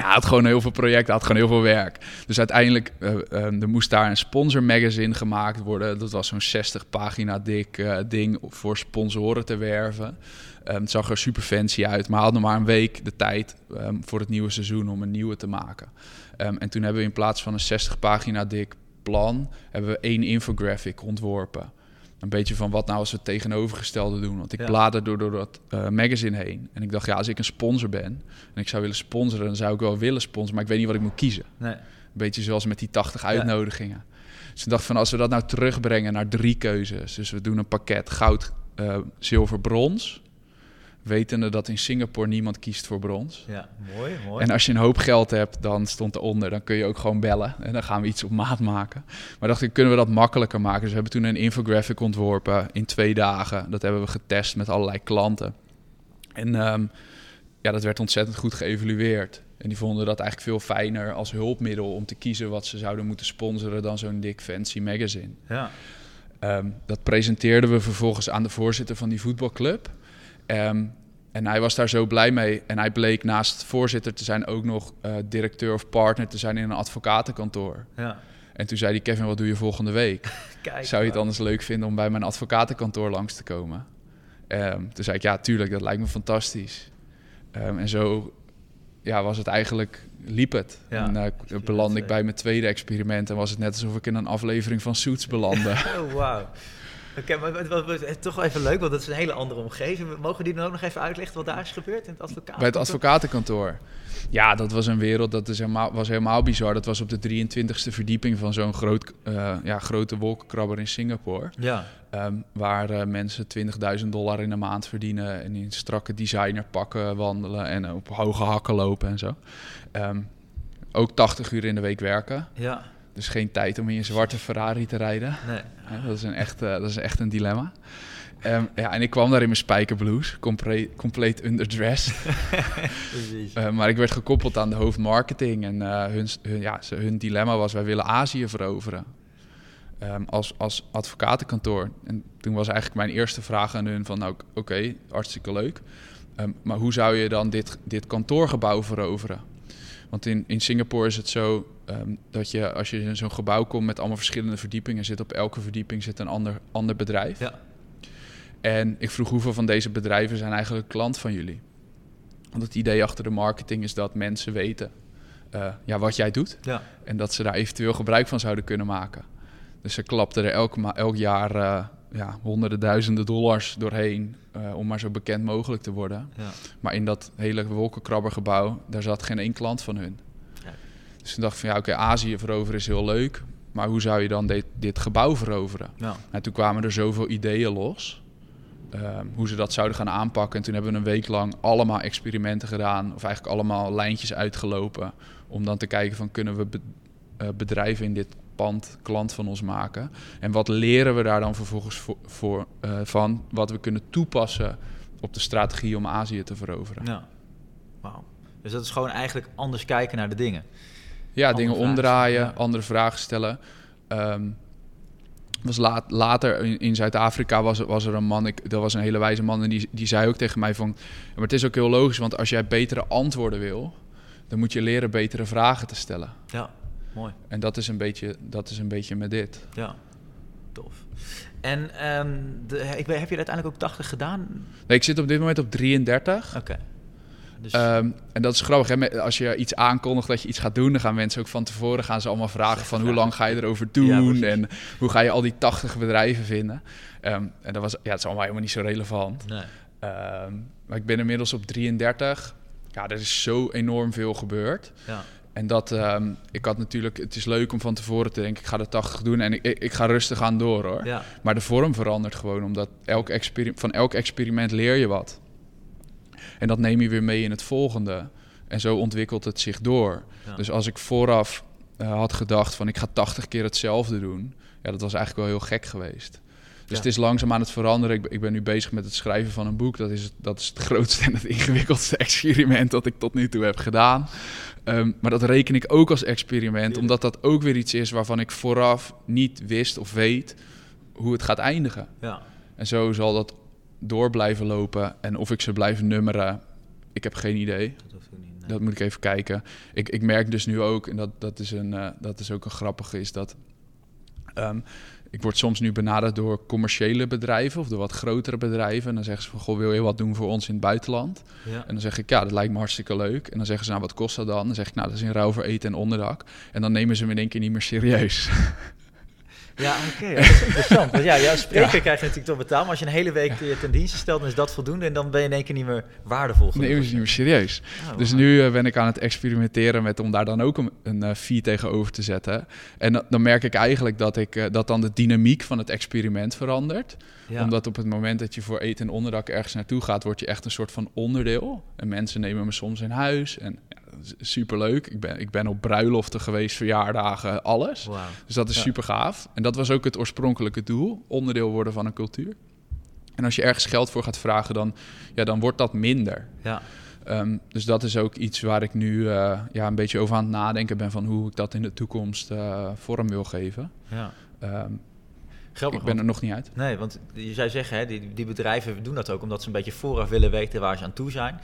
ja, had gewoon heel veel projecten, had gewoon heel veel werk. Dus uiteindelijk eh, ehm, er moest daar een sponsor magazine gemaakt worden. Dat was zo'n 60 pagina dik eh, ding voor sponsoren te werven. Ehm, het zag er super fancy uit, maar had nog maar een week de tijd ehm, voor het nieuwe seizoen om een nieuwe te maken. Ehm, en toen hebben we in plaats van een 60 pagina dik plan, hebben we één infographic ontworpen. Een beetje van wat nou als we het tegenovergestelde doen. Want ik Ja. blader door, door dat eh, magazine heen. En ik dacht, ja, als ik een sponsor ben en ik zou willen sponsoren, dan zou ik wel willen sponsoren, maar ik weet niet wat ik moet kiezen. Nee. Een beetje zoals met die 80 uitnodigingen. Dus ik dacht van, als we dat nou terugbrengen naar drie keuzes. Dus we doen een pakket goud, eh, zilver, brons. Wetende dat in Singapore niemand kiest voor brons. Ja. Mooi. Mooi. En als je een hoop geld hebt, dan stond eronder, dan kun je ook gewoon bellen. En dan gaan we iets op maat maken. Maar dacht ik, kunnen we dat makkelijker maken? Dus we hebben toen een infographic ontworpen in twee dagen. Dat hebben we getest met allerlei klanten. En ehm, ja, dat werd ontzettend goed geëvalueerd. En die vonden dat eigenlijk veel fijner als hulpmiddel om te kiezen wat ze zouden moeten sponsoren dan zo'n dik fancy magazine. ja. Ehm, dat presenteerden we vervolgens aan de voorzitter van die voetbalclub. Ehm, en hij was daar zo blij mee. En hij bleek naast voorzitter te zijn ook nog eh, directeur of partner te zijn in een advocatenkantoor. Ja. En toen zei hij, Kevin, wat doe je volgende week? Kijk. Zou je het anders leuk vinden om bij mijn advocatenkantoor langs te komen? Ehm, toen zei ik, ja, tuurlijk, dat lijkt me fantastisch. Ehm, en zo ja, was het eigenlijk, liep het. Ja, en eh, je belandde bent, ik eh, bij mijn tweede experiment en was het net alsof ik in een aflevering van Suits belandde. Oh, wauw. Oké, maar wat, wat- toch wel even leuk, want dat is een hele andere omgeving. Mogen die dan ook nog even uitleggen wat daar is gebeurd in het advocaat? Bij het advocatenkantoor. Ja, dat was een wereld, dat is helemaal, was helemaal bizar. Dat was op de 23e verdieping van zo'n groot, eh, ja, grote wolkenkrabber in Singapore. Ja. Ehm, waar eh, mensen 20.000 dollar in de maand verdienen en in strakke designerpakken wandelen en op hoge hakken lopen en zo. Ehm, ook 80 uur in de week werken. Ja. Dus geen tijd om in je zwarte Ferrari te rijden. Nee. Dat, is een echt, eh, dat is echt een dilemma. Ehm, ja, en ik kwam daar in mijn spijkerblues, compleet, compleet underdressed. Eh, maar ik werd gekoppeld aan de hoofdmarketing. En eh, hun, hun, ja, ze- hun dilemma was, wij willen Azië veroveren. ehm, als, als advocatenkantoor. En toen was eigenlijk mijn eerste vraag aan hun van, nou oké, hartstikke leuk. Ehm, maar hoe zou je dan dit, dit kantoorgebouw veroveren? Want in, in Singapore is het zo ehm, dat je als je in zo'n gebouw komt met allemaal verschillende verdiepingen, zit op elke verdieping zit een ander, ander bedrijf. Ja. En ik vroeg hoeveel van deze bedrijven zijn eigenlijk klant van jullie? Want het idee achter de marketing is dat mensen weten eh, ja, wat jij doet. Ja. En dat ze daar eventueel gebruik van zouden kunnen maken. Dus ze klapten er elk, jaar eh, ja, honderden duizenden dollars doorheen eh, om maar zo bekend mogelijk te worden. Ja. Maar in dat hele wolkenkrabbergebouw, daar zat geen één klant van hun. Dus toen dacht ik van ja, oké, Azië veroveren is heel leuk. Maar hoe zou je dan dit, dit gebouw veroveren? Ja. En toen kwamen er zoveel ideeën los. ehm, hoe ze dat zouden gaan aanpakken. En toen hebben we een week lang allemaal experimenten gedaan. Of eigenlijk allemaal lijntjes uitgelopen. Om dan te kijken van kunnen we be- eh, bedrijven in dit pand klant van ons maken. En wat leren we daar dan vervolgens voor, voor, eh, van. Wat we kunnen toepassen op de strategie om Azië te veroveren. Ja. Wauw. Dus dat is gewoon eigenlijk anders kijken naar de dingen. Ja, Andere dingen omdraaien, stellen, andere vragen stellen. Ehm, was laat, later in, in Zuid-Afrika was, er- was er een man, ik, dat was een hele wijze man, en die, die zei ook tegen mij van... "Ja, Maar het is ook heel logisch, want als jij betere antwoorden wil... dan moet je leren betere vragen te stellen. Ja, mooi. En dat is een beetje, dat is een beetje met dit. Ja, tof. En ehm, de, heb je uiteindelijk ook 80 gedaan? Nee, ik zit op dit moment op 33. Oké. Dus, Ehm, en dat is grappig, hè? als je iets aankondigt dat je iets gaat doen, dan gaan mensen ook van tevoren gaan ze allemaal vragen van hoe lang ga je erover doen en hoe ga je al die 80 bedrijven vinden. Ehm, en dat was, ja, het is allemaal helemaal niet zo relevant. nee. Ehm, maar ik ben inmiddels op 33. Ja, er is zo enorm veel gebeurd. Ja. En dat, ehm, ik had natuurlijk, het is leuk om van tevoren te denken, ik ga de 80 doen en ik, ik, ik ga rustig aan door hoor. Ja. Maar de vorm verandert gewoon, omdat elk van elk experiment leer je wat. En dat neem je weer mee in het volgende. En zo ontwikkelt het zich door. Ja. Dus als ik vooraf eh, had gedacht van ik ga 80 keer hetzelfde doen, ja, dat was eigenlijk wel heel gek geweest. Dus Ja. het is langzaam aan het veranderen. Ik, ben- ik ben nu bezig met het schrijven van een boek. Dat is, het- dat is het grootste en het ingewikkeldste experiment dat ik tot nu toe heb gedaan. Ehm, maar dat reken ik ook als experiment, omdat dat ook weer iets is waarvan ik vooraf niet wist of weet hoe het gaat eindigen. Ja. En zo zal dat door blijven lopen. En of ik ze blijf nummeren, ik heb geen idee. Dat hoeft ook niet. nee. Dat moet ik even kijken. Ik, ik merk dus nu ook, en dat, dat, is een, eh, dat is ook een grappige, is dat ehm, ik word soms nu benaderd door commerciële bedrijven of door wat grotere bedrijven. En dan zeggen ze van, goh, wil je wat doen voor ons in het buitenland? Ja. En dan zeg ik, ja, dat lijkt me hartstikke leuk. En dan zeggen ze, nou, wat kost dat dan? Dan zeg ik, nou, dat is in ruil voor eten en onderdak. En dan nemen ze me in één keer niet meer serieus. Ja, oké. dat is interessant. Want ja, als spreker Ja. krijg je natuurlijk toch betaald. Maar als je een hele week je ten dienste stelt, dan is dat voldoende. En dan ben je in één keer niet meer waardevol. genoeg. nemen ze niet meer serieus. Oh, Dus nu eh, ben ik aan het experimenteren met om daar dan ook een, een eh, fee tegenover te zetten. En dan- dan merk ik eigenlijk dat, ik, eh, dat dan de dynamiek van het experiment verandert. Ja. Omdat op het moment dat je voor eten en onderdak ergens naartoe gaat, word je echt een soort van onderdeel. En mensen nemen me soms in huis. En ja, is superleuk. Ik ben, ik ben op bruiloften geweest, verjaardagen, alles. Dus dat is Ja. super gaaf. En dat was ook het oorspronkelijke doel: onderdeel worden van een cultuur. En als je ergens geld voor gaat vragen, dan, ja, dan wordt dat minder. Ja. Ehm, dus dat is ook iets waar ik nu eh, ja, een beetje over aan het nadenken ben van hoe ik dat in de toekomst eh, vorm wil geven. ja. Grappig. ik ben er nog niet uit. Nee, want je zou zeggen, hè, die, die bedrijven doen dat ook omdat ze een beetje vooraf willen weten waar ze aan toe zijn.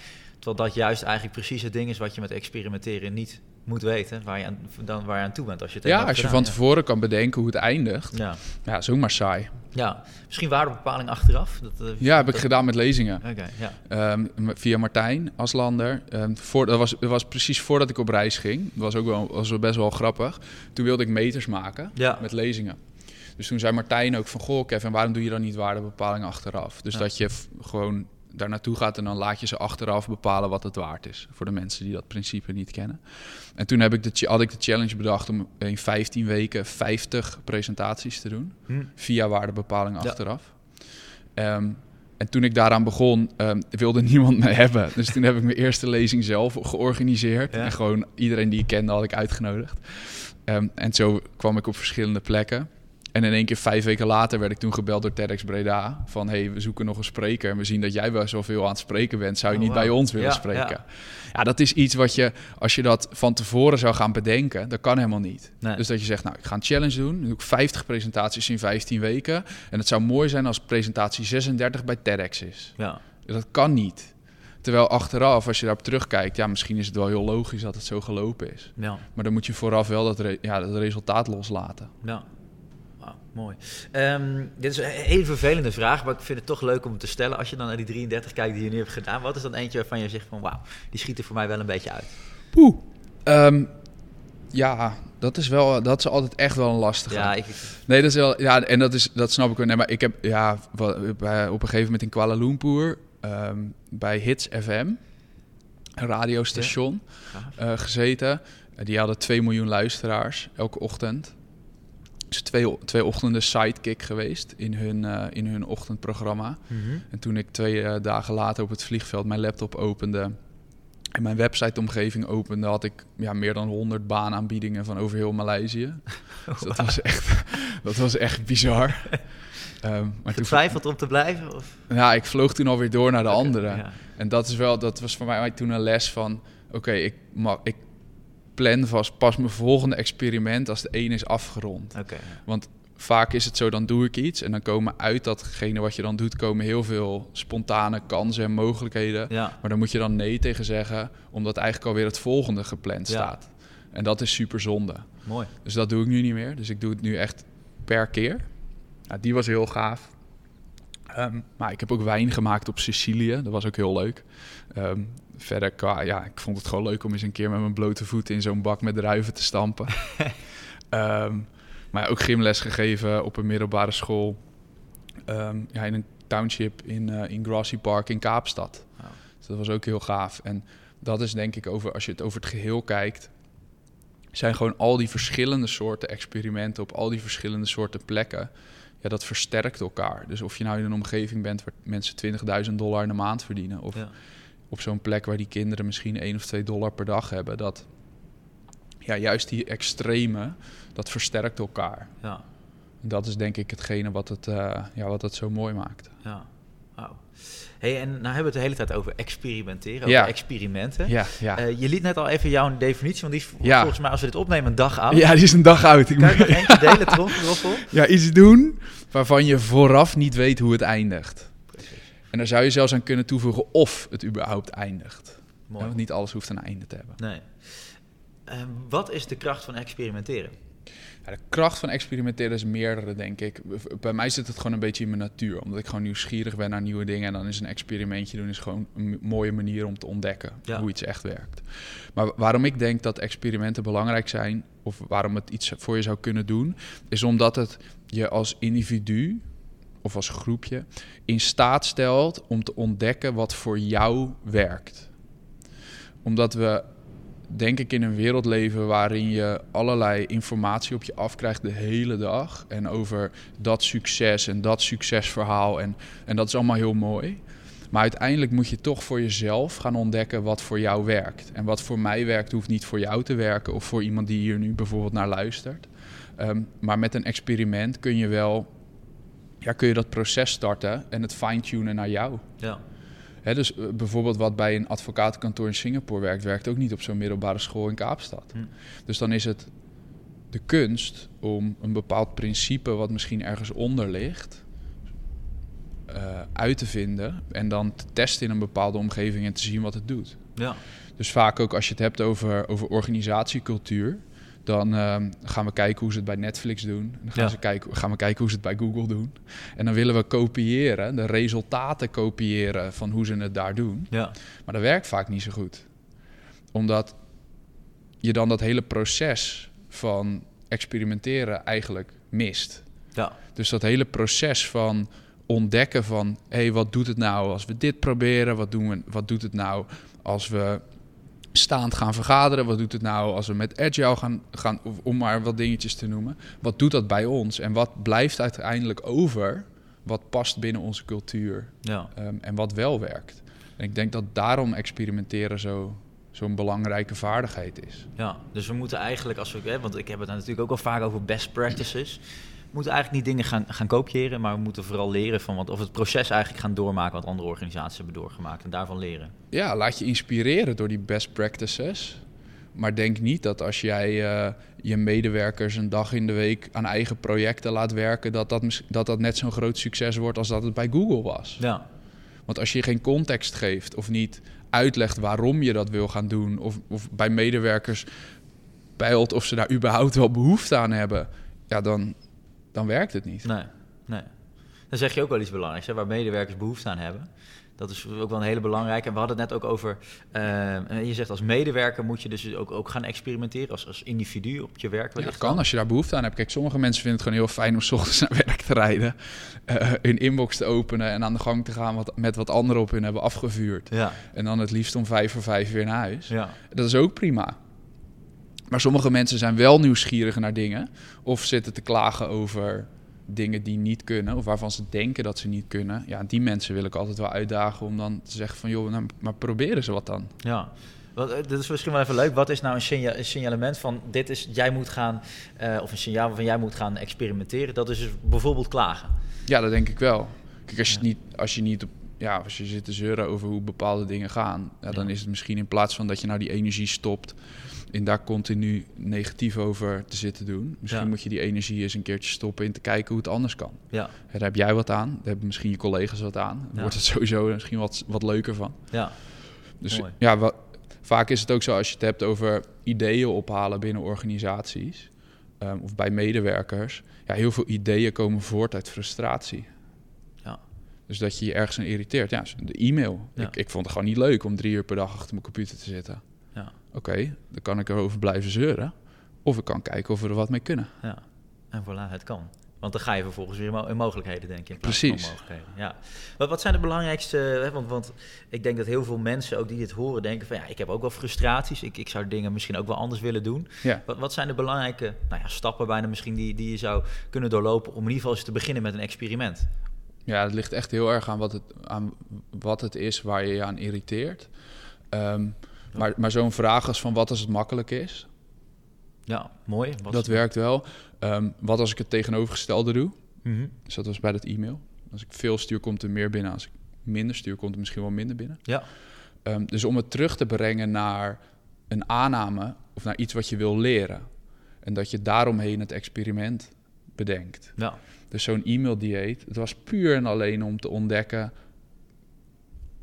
Terwijl dat juist eigenlijk precies het ding is wat je met experimenteren niet moet weten, waar je aan, dan, waar je aan toe bent. Als je het Ja, als je van tevoren kan bedenken hoe het eindigt. Ja. Ja, zomaar saai. ja, misschien waardebepaling achteraf. Dat, eh, Ja, heb ik gedaan met lezingen. Oké, ja. Ehm, via Martijn Aslander. Ehm voor, dat, was, was precies voordat ik op reis ging. Dat was ook wel, was best wel grappig. Toen wilde ik meters maken Ja. met lezingen. Dus toen zei Martijn ook van... Goh, Kevin, waarom doe je dan niet waardebepalingen achteraf? Dus Ja. dat je gewoon daar naartoe gaat... en dan laat je ze achteraf bepalen wat het waard is. Voor de mensen die dat principe niet kennen. En toen heb ik de, had ik de challenge bedacht... om in 15 weken 50 presentaties te doen Hm. via waardebepaling Ja. achteraf. Ehm, en toen ik daaraan begon, ehm, wilde niemand me hebben. Dus toen heb ik mijn eerste lezing zelf georganiseerd. Ja. En gewoon iedereen die ik kende had ik uitgenodigd. Ehm, en zo kwam ik op verschillende plekken. En in één keer vijf weken later werd ik toen gebeld door TEDx Breda. Van, hey, we zoeken nog een spreker. En we zien dat jij wel zoveel aan het spreken bent. Zou je Oh, niet bij ons willen Ja, spreken? ja. Ja. dat is iets wat je, als je dat van tevoren zou gaan bedenken, dat kan helemaal niet. Nee. Dus dat je zegt, nou, ik ga een challenge doen. Dan doe ik 50 presentaties in 15 weken. En het zou mooi zijn als presentatie 36 bij TEDx is. Ja. Dat kan niet. Terwijl achteraf, als je daarop terugkijkt, ja, misschien is het wel heel logisch dat het zo gelopen is. Ja. Maar dan moet je vooraf wel dat, re- ja, dat resultaat loslaten. Ja. Mooi. Ehm, dit is een hele vervelende vraag, maar ik vind het toch leuk om te stellen. Als je dan naar die 33 kijkt die je nu hebt gedaan, wat is dan eentje waarvan je zegt van wauw, die schiet er voor mij wel een beetje uit? Poeh. Ehm, ja, dat is wel, dat is altijd echt wel een lastige. Ja, ik, Nee, dat is wel, ja, en dat is, dat snap ik wel. Nee, maar ik heb, ja, bij, op een gegeven moment in Kuala Lumpur ehm, bij Hits FM, een radiostation, eh, gezeten. Eh, die hadden 2 miljoen luisteraars elke ochtend. Dus twee, twee ochtenden sidekick geweest in hun, eh, in hun ochtendprogramma. Mhm. En toen ik twee eh, dagen later op het vliegveld mijn laptop opende en mijn websiteomgeving opende, had ik ja, meer dan 100 baanaanbiedingen van over heel Maleisië. Dus dat, was echt, dat was echt bizar. Ehm, maar toen, om te blijven? Of? ja, ik vloog toen alweer door naar de andere. ja. En dat is wel, dat was voor mij toen een les van, oké, ik, mag, ik plan vast pas mijn volgende experiment als de ene is afgerond. Oké, ja. Want vaak is het zo, dan doe ik iets en dan komen uit datgene wat je dan doet, komen heel veel spontane kansen en mogelijkheden. ja. Maar dan moet je dan nee tegen zeggen, omdat eigenlijk alweer het volgende gepland Ja. staat. En dat is super zonde. mooi. Dus dat doe ik nu niet meer. Dus ik doe het nu echt per keer. Nou, die was heel gaaf. Ehm, maar ik heb ook wijn gemaakt op Sicilië. Dat was ook heel leuk. Ehm, verder, qua, ja, ik vond het gewoon leuk om eens een keer met mijn blote voeten in zo'n bak met druiven te stampen. Ehm, maar ook gymles gegeven op een middelbare school. Ehm, ja, in een township in, eh, in Grassy Park in Kaapstad. Wauw. Dus dat was ook heel gaaf. En dat is denk ik over, als je het over het geheel kijkt, zijn gewoon al die verschillende soorten experimenten op al die verschillende soorten plekken. Ja, dat versterkt elkaar. Dus of je nou in een omgeving bent waar mensen 20.000 dollar in de maand verdienen, of Ja. Op zo'n plek waar die kinderen misschien 1 of 2 dollar per dag hebben, dat ja, juist die extreme, dat versterkt elkaar. Ja. Dat is denk ik hetgene wat het, eh, ja, wat het zo mooi maakt. Ja. Wauw. Hey, en nou hebben we het de hele tijd over experimenteren, over Ja. experimenten. Ja, ja. Eh, je liet net al even jouw definitie, want die is Ja. volgens mij als we dit opnemen een dag oud. ja, die is een dag oud. Ik Kan je nog eentje delen? Ja, iets doen waarvan je vooraf niet weet hoe het eindigt. En daar zou je zelfs aan kunnen toevoegen of het überhaupt eindigt. Mooi. Want niet alles hoeft een einde te hebben. Nee. Eh, wat is de kracht van experimenteren? Ja, de kracht van experimenteren is meerdere, denk ik. Bij mij zit het gewoon een beetje in mijn natuur. Omdat ik gewoon nieuwsgierig ben naar nieuwe dingen. En dan is een experimentje doen is gewoon een mooie manier om te ontdekken Ja. hoe iets echt werkt. Maar waarom ik denk dat experimenten belangrijk zijn, of waarom het iets voor je zou kunnen doen, is omdat het je als individu of als groepje in staat stelt om te ontdekken wat voor jou werkt. Omdat we denk ik in een wereld leven waarin je allerlei informatie op je afkrijgt de hele dag. En over dat succes en dat succesverhaal. En, en dat is allemaal heel mooi. Maar uiteindelijk moet je toch voor jezelf gaan ontdekken wat voor jou werkt. En wat voor mij werkt, hoeft niet voor jou te werken. Of voor iemand die hier nu bijvoorbeeld naar luistert. Ehm, maar met een experiment kun je wel ja, kun je dat proces starten en het fine-tunen naar jou. Ja. Hè, dus eh, bijvoorbeeld wat bij een advocatenkantoor in Singapore werkt, werkt ook niet op zo'n middelbare school in Kaapstad. Hm. Dus dan is het de kunst om een bepaald principe wat misschien ergens onder ligt, eh, uit te vinden en dan te testen in een bepaalde omgeving en te zien wat het doet. Ja. Dus vaak ook als je het hebt over, over organisatiecultuur, dan ehm, gaan we kijken hoe ze het bij Netflix doen. Dan gaan, Ja. ze kijken, gaan we kijken hoe ze het bij Google doen. En dan willen we kopiëren, de resultaten kopiëren van hoe ze het daar doen. Ja. Maar dat werkt vaak niet zo goed. Omdat je dan dat hele proces van experimenteren eigenlijk mist. Ja. Dus dat hele proces van ontdekken van... hé, hey, wat doet het nou als we dit proberen? Wat, doen we, wat doet het nou als we staand gaan vergaderen? Wat doet het nou als we met Agile gaan, gaan... om maar wat dingetjes te noemen. Wat doet dat bij ons? En wat blijft uiteindelijk over... wat past binnen onze cultuur Ja. ehm, en wat wel werkt? En ik denk dat daarom experimenteren zo, zo'n belangrijke vaardigheid is. Ja, dus we moeten eigenlijk, als we, hè, want ik heb het natuurlijk ook al vaak over best practices. We moeten eigenlijk niet dingen gaan, gaan kopiëren, maar we moeten vooral leren van wat, of het proces eigenlijk gaan doormaken wat andere organisaties hebben doorgemaakt en daarvan leren. Ja, laat je inspireren door die best practices. Maar denk niet dat als jij eh, je medewerkers een dag in de week aan eigen projecten laat werken, dat dat, dat, dat net zo'n groot succes wordt als dat het bij Google was. Ja, Want als je geen context geeft of niet uitlegt waarom je dat wil gaan doen, of, of bij medewerkers peilt of ze daar überhaupt wel behoefte aan hebben, ja, dan, dan werkt het niet. nee, nee. Dan zeg je ook wel iets belangrijks, hè, waar medewerkers behoefte aan hebben. Dat is ook wel een hele belangrijke. En we hadden het net ook over, eh, je zegt als medewerker moet je dus ook, ook gaan experimenteren als, als individu op je werk. Ja, dat kan als je daar behoefte aan hebt. Kijk, sommige mensen vinden het gewoon heel fijn om 's ochtends naar werk te rijden, eh, hun inbox te openen en aan de gang te gaan wat, met wat anderen op hun hebben afgevuurd. Ja, En dan het liefst om vijf voor vijf weer naar huis. ja, Dat is ook prima. Maar sommige mensen zijn wel nieuwsgierig naar dingen. Of zitten te klagen over dingen die niet kunnen. Of waarvan ze denken dat ze niet kunnen. Ja, die mensen wil ik altijd wel uitdagen om dan te zeggen van... joh, nou, maar proberen ze wat dan. ja. Wat, eh, dit is misschien wel even leuk. Wat is nou een, signa- een signalement van dit is, jij moet gaan, eh, of een signaal van jij moet gaan experimenteren? Dat is dus bijvoorbeeld klagen. Ja, dat denk ik wel. Kijk, als je, Ja. niet, als je niet op... Ja, als je zit te zeuren over hoe bepaalde dingen gaan... Ja, dan is het misschien in plaats van dat je nou die energie stopt... in daar continu negatief over te zitten doen... misschien Ja. moet je die energie eens een keertje stoppen... in te kijken hoe het anders kan. Ja, daar heb jij wat aan. Daar hebben misschien je collega's wat aan. Dan Ja. wordt het sowieso misschien wat, wat leuker van. ja, Dus Mooi. ja, wa- vaak is het ook zo als je het hebt over ideeën ophalen binnen organisaties ehm, of bij medewerkers. Ja, heel veel ideeën komen voort uit frustratie. Dus dat je je ergens aan irriteert. Ja, de e-mail. Ja. Ik, ik vond het gewoon niet leuk om drie uur per dag achter mijn computer te zitten. ja, Oké, dan kan ik erover blijven zeuren. Of ik kan kijken of we er wat mee kunnen. ja. En voilà, het kan. Want dan ga je vervolgens weer in mogelijkheden denken. In Precies. Van mogelijkheden. Ja. Wat, wat zijn de belangrijkste... Hè, want, want ik denk dat heel veel mensen, ook die dit horen, denken van... ja, ik heb ook wel frustraties. Ik, ik zou dingen misschien ook wel anders willen doen. Ja. Wat, wat zijn de belangrijke nou ja, stappen bijna misschien die, die je zou kunnen doorlopen... om in ieder geval eens te beginnen met een experiment? Ja, het ligt echt heel erg aan wat het, aan wat het is waar je je aan irriteert. Ehm, maar maar zo'n vraag als van wat als het makkelijk is, Ja, mooi. Wat dat werkt wel. Ehm, wat als ik het tegenovergestelde doe? Mhm. Dus dat was bij dat e-mail. Als ik veel stuur, komt er meer binnen. Als ik minder stuur, komt er misschien wel minder binnen. Ja, Ehm, dus om het terug te brengen naar een aanname of naar iets wat je wil leren. En dat je daaromheen het experiment bedenkt. ja, Dus zo'n e-maildieet, het was puur en alleen om te ontdekken...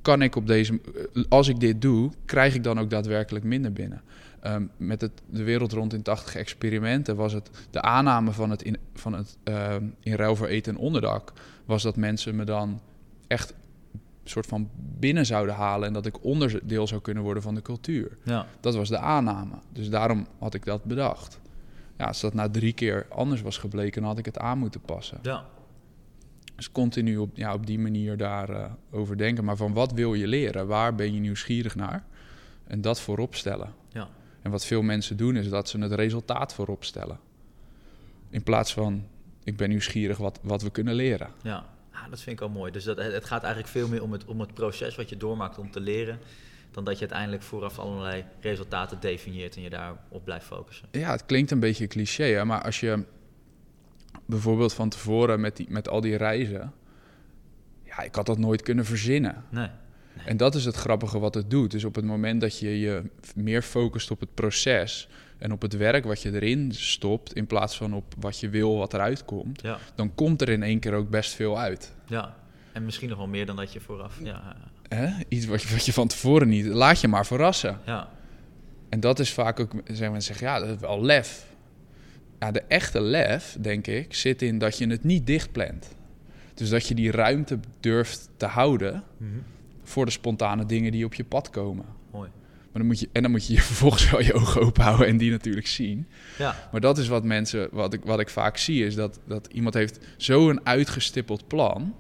kan ik op deze... als ik dit doe, krijg ik dan ook daadwerkelijk minder binnen. Ehm, met het, de wereld rond in 80 experimenten was het de aanname van het in, van het, ehm, in ruil voor eten en onderdak... was dat mensen me dan echt een soort van binnen zouden halen... en dat ik onderdeel zou kunnen worden van de cultuur. ja, Dat was de aanname. Dus daarom had ik dat bedacht. Ja, als dat na drie keer anders was gebleken, dan had ik het aan moeten passen. ja, Dus continu op, ja, op die manier daarover over denken. Maar van wat wil je leren? Waar ben je nieuwsgierig naar? En dat voorop stellen. ja. En wat veel mensen doen, is dat ze het resultaat voorop stellen. In plaats van, ik ben nieuwsgierig wat, wat we kunnen leren. Ja, ah, dat vind ik wel mooi. Dus dat, het het gaat eigenlijk veel meer om het, om het proces wat je doormaakt om te leren, dan dat je uiteindelijk vooraf allerlei resultaten definieert en je daarop blijft focussen. Ja, het klinkt een beetje cliché, hè? maar als je bijvoorbeeld van tevoren met, die, met al die reizen... Ja, ik had dat nooit kunnen verzinnen. Nee, En dat is het grappige wat het doet. Dus op het moment dat je je meer focust op het proces en op het werk wat je erin stopt, in plaats van op wat je wil wat eruit komt, ja, dan komt er in één keer ook best veel uit. ja. En misschien nog wel meer dan dat je vooraf. Ja, Hè? Iets wat je, wat je van tevoren niet. Laat je maar verrassen. ja, En dat is vaak ook, zeggen mensen zeggen, ja, dat is wel lef. Ja, de echte lef, denk ik, zit in dat je het niet dichtplant. Dus dat je die ruimte durft te houden Mhm. voor de spontane dingen die op je pad komen. mooi. Maar dan moet je, en dan moet je vervolgens wel je ogen open houden en die natuurlijk zien. Ja, Maar dat is wat mensen, wat ik, wat ik vaak zie, is dat, dat iemand heeft zo'n uitgestippeld plan.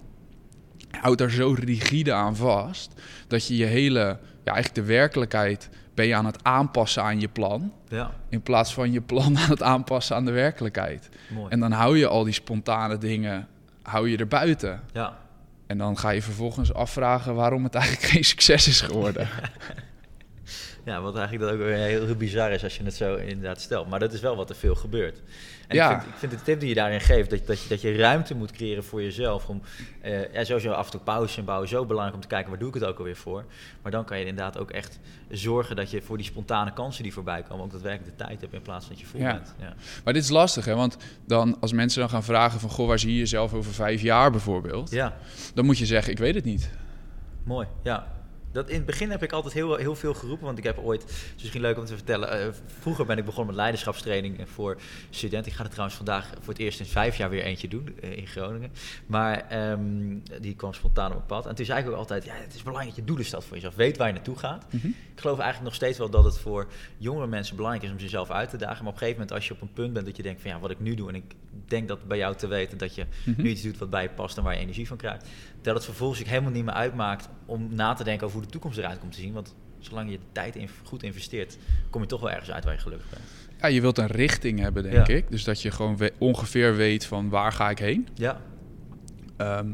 Houdt daar zo rigide aan vast. Dat je je hele, ja, eigenlijk de werkelijkheid ben je aan het aanpassen aan je plan. ja, In plaats van je plan aan het aanpassen aan de werkelijkheid. mooi. En dan hou je al die spontane dingen, hou je er buiten. ja, En dan ga je vervolgens afvragen waarom het eigenlijk geen succes is geworden. Ja, wat eigenlijk dat ook weer heel, heel bizar is als je het zo inderdaad stelt. Maar dat is wel wat er veel gebeurt. En Ja. ik, vind, ik vind de tip die je daarin geeft, dat, dat, je, dat je ruimte moet creëren voor jezelf. Om, eh ja, sowieso af en toe pauze en bouwen zo belangrijk om te kijken, waar doe ik het ook alweer voor? Maar dan kan je inderdaad ook echt zorgen dat je voor die spontane kansen die voorbij komen, ook daadwerkelijk de tijd hebt in plaats van dat je vol Ja. bent. Ja. Maar dit is lastig, hè? Want dan, als mensen dan gaan vragen van... Goh, waar zie je jezelf over vijf jaar bijvoorbeeld? ja, Dan moet je zeggen, ik weet het niet. mooi. Ja. Dat in het begin heb ik altijd heel, heel veel geroepen, want ik heb ooit, het is misschien leuk om te vertellen, eh, vroeger ben ik begonnen met leiderschapstraining voor studenten. Ik ga er trouwens vandaag voor het eerst in vijf jaar weer eentje doen eh, in Groningen. Maar ehm, die kwam spontaan op mijn pad. En toen zei ik ook altijd, ja, het is belangrijk dat je doelen stelt voor jezelf. Weet waar je naartoe gaat. Mhm. Ik geloof eigenlijk nog steeds wel dat het voor jongere mensen belangrijk is om zichzelf uit te dagen. Maar op een gegeven moment als je op een punt bent dat je denkt van ja, wat ik nu doe. En ik denk dat bij jou te weten dat je Mhm. nu iets doet wat bij je past en waar je energie van krijgt. Dat het vervolgens ook helemaal niet meer uitmaakt om na te denken over hoe de toekomst eruit komt te zien. Want zolang je de tijd in, goed investeert, kom je toch wel ergens uit waar je gelukkig bent. Ja, je wilt een richting hebben, denk Ja. ik. Dus dat je gewoon we- ongeveer weet van waar ga ik heen. Ja, Ehm,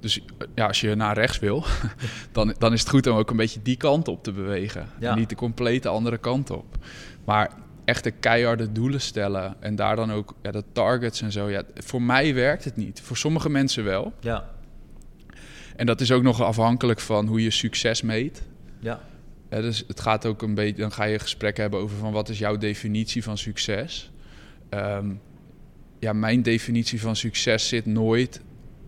dus ja, als je naar rechts wil, dan, dan is het goed om ook een beetje die kant op te bewegen. Ja. En niet de complete andere kant op. Maar echte keiharde doelen stellen en daar dan ook ja, de targets en zo. Ja, voor mij werkt het niet. Voor sommige mensen wel. ja, En dat is ook nog afhankelijk van hoe je succes meet. ja, Ja, dus het gaat ook een beetje, dan ga je gesprekken hebben over van wat is jouw definitie van succes. Ehm, ja, mijn definitie van succes zit nooit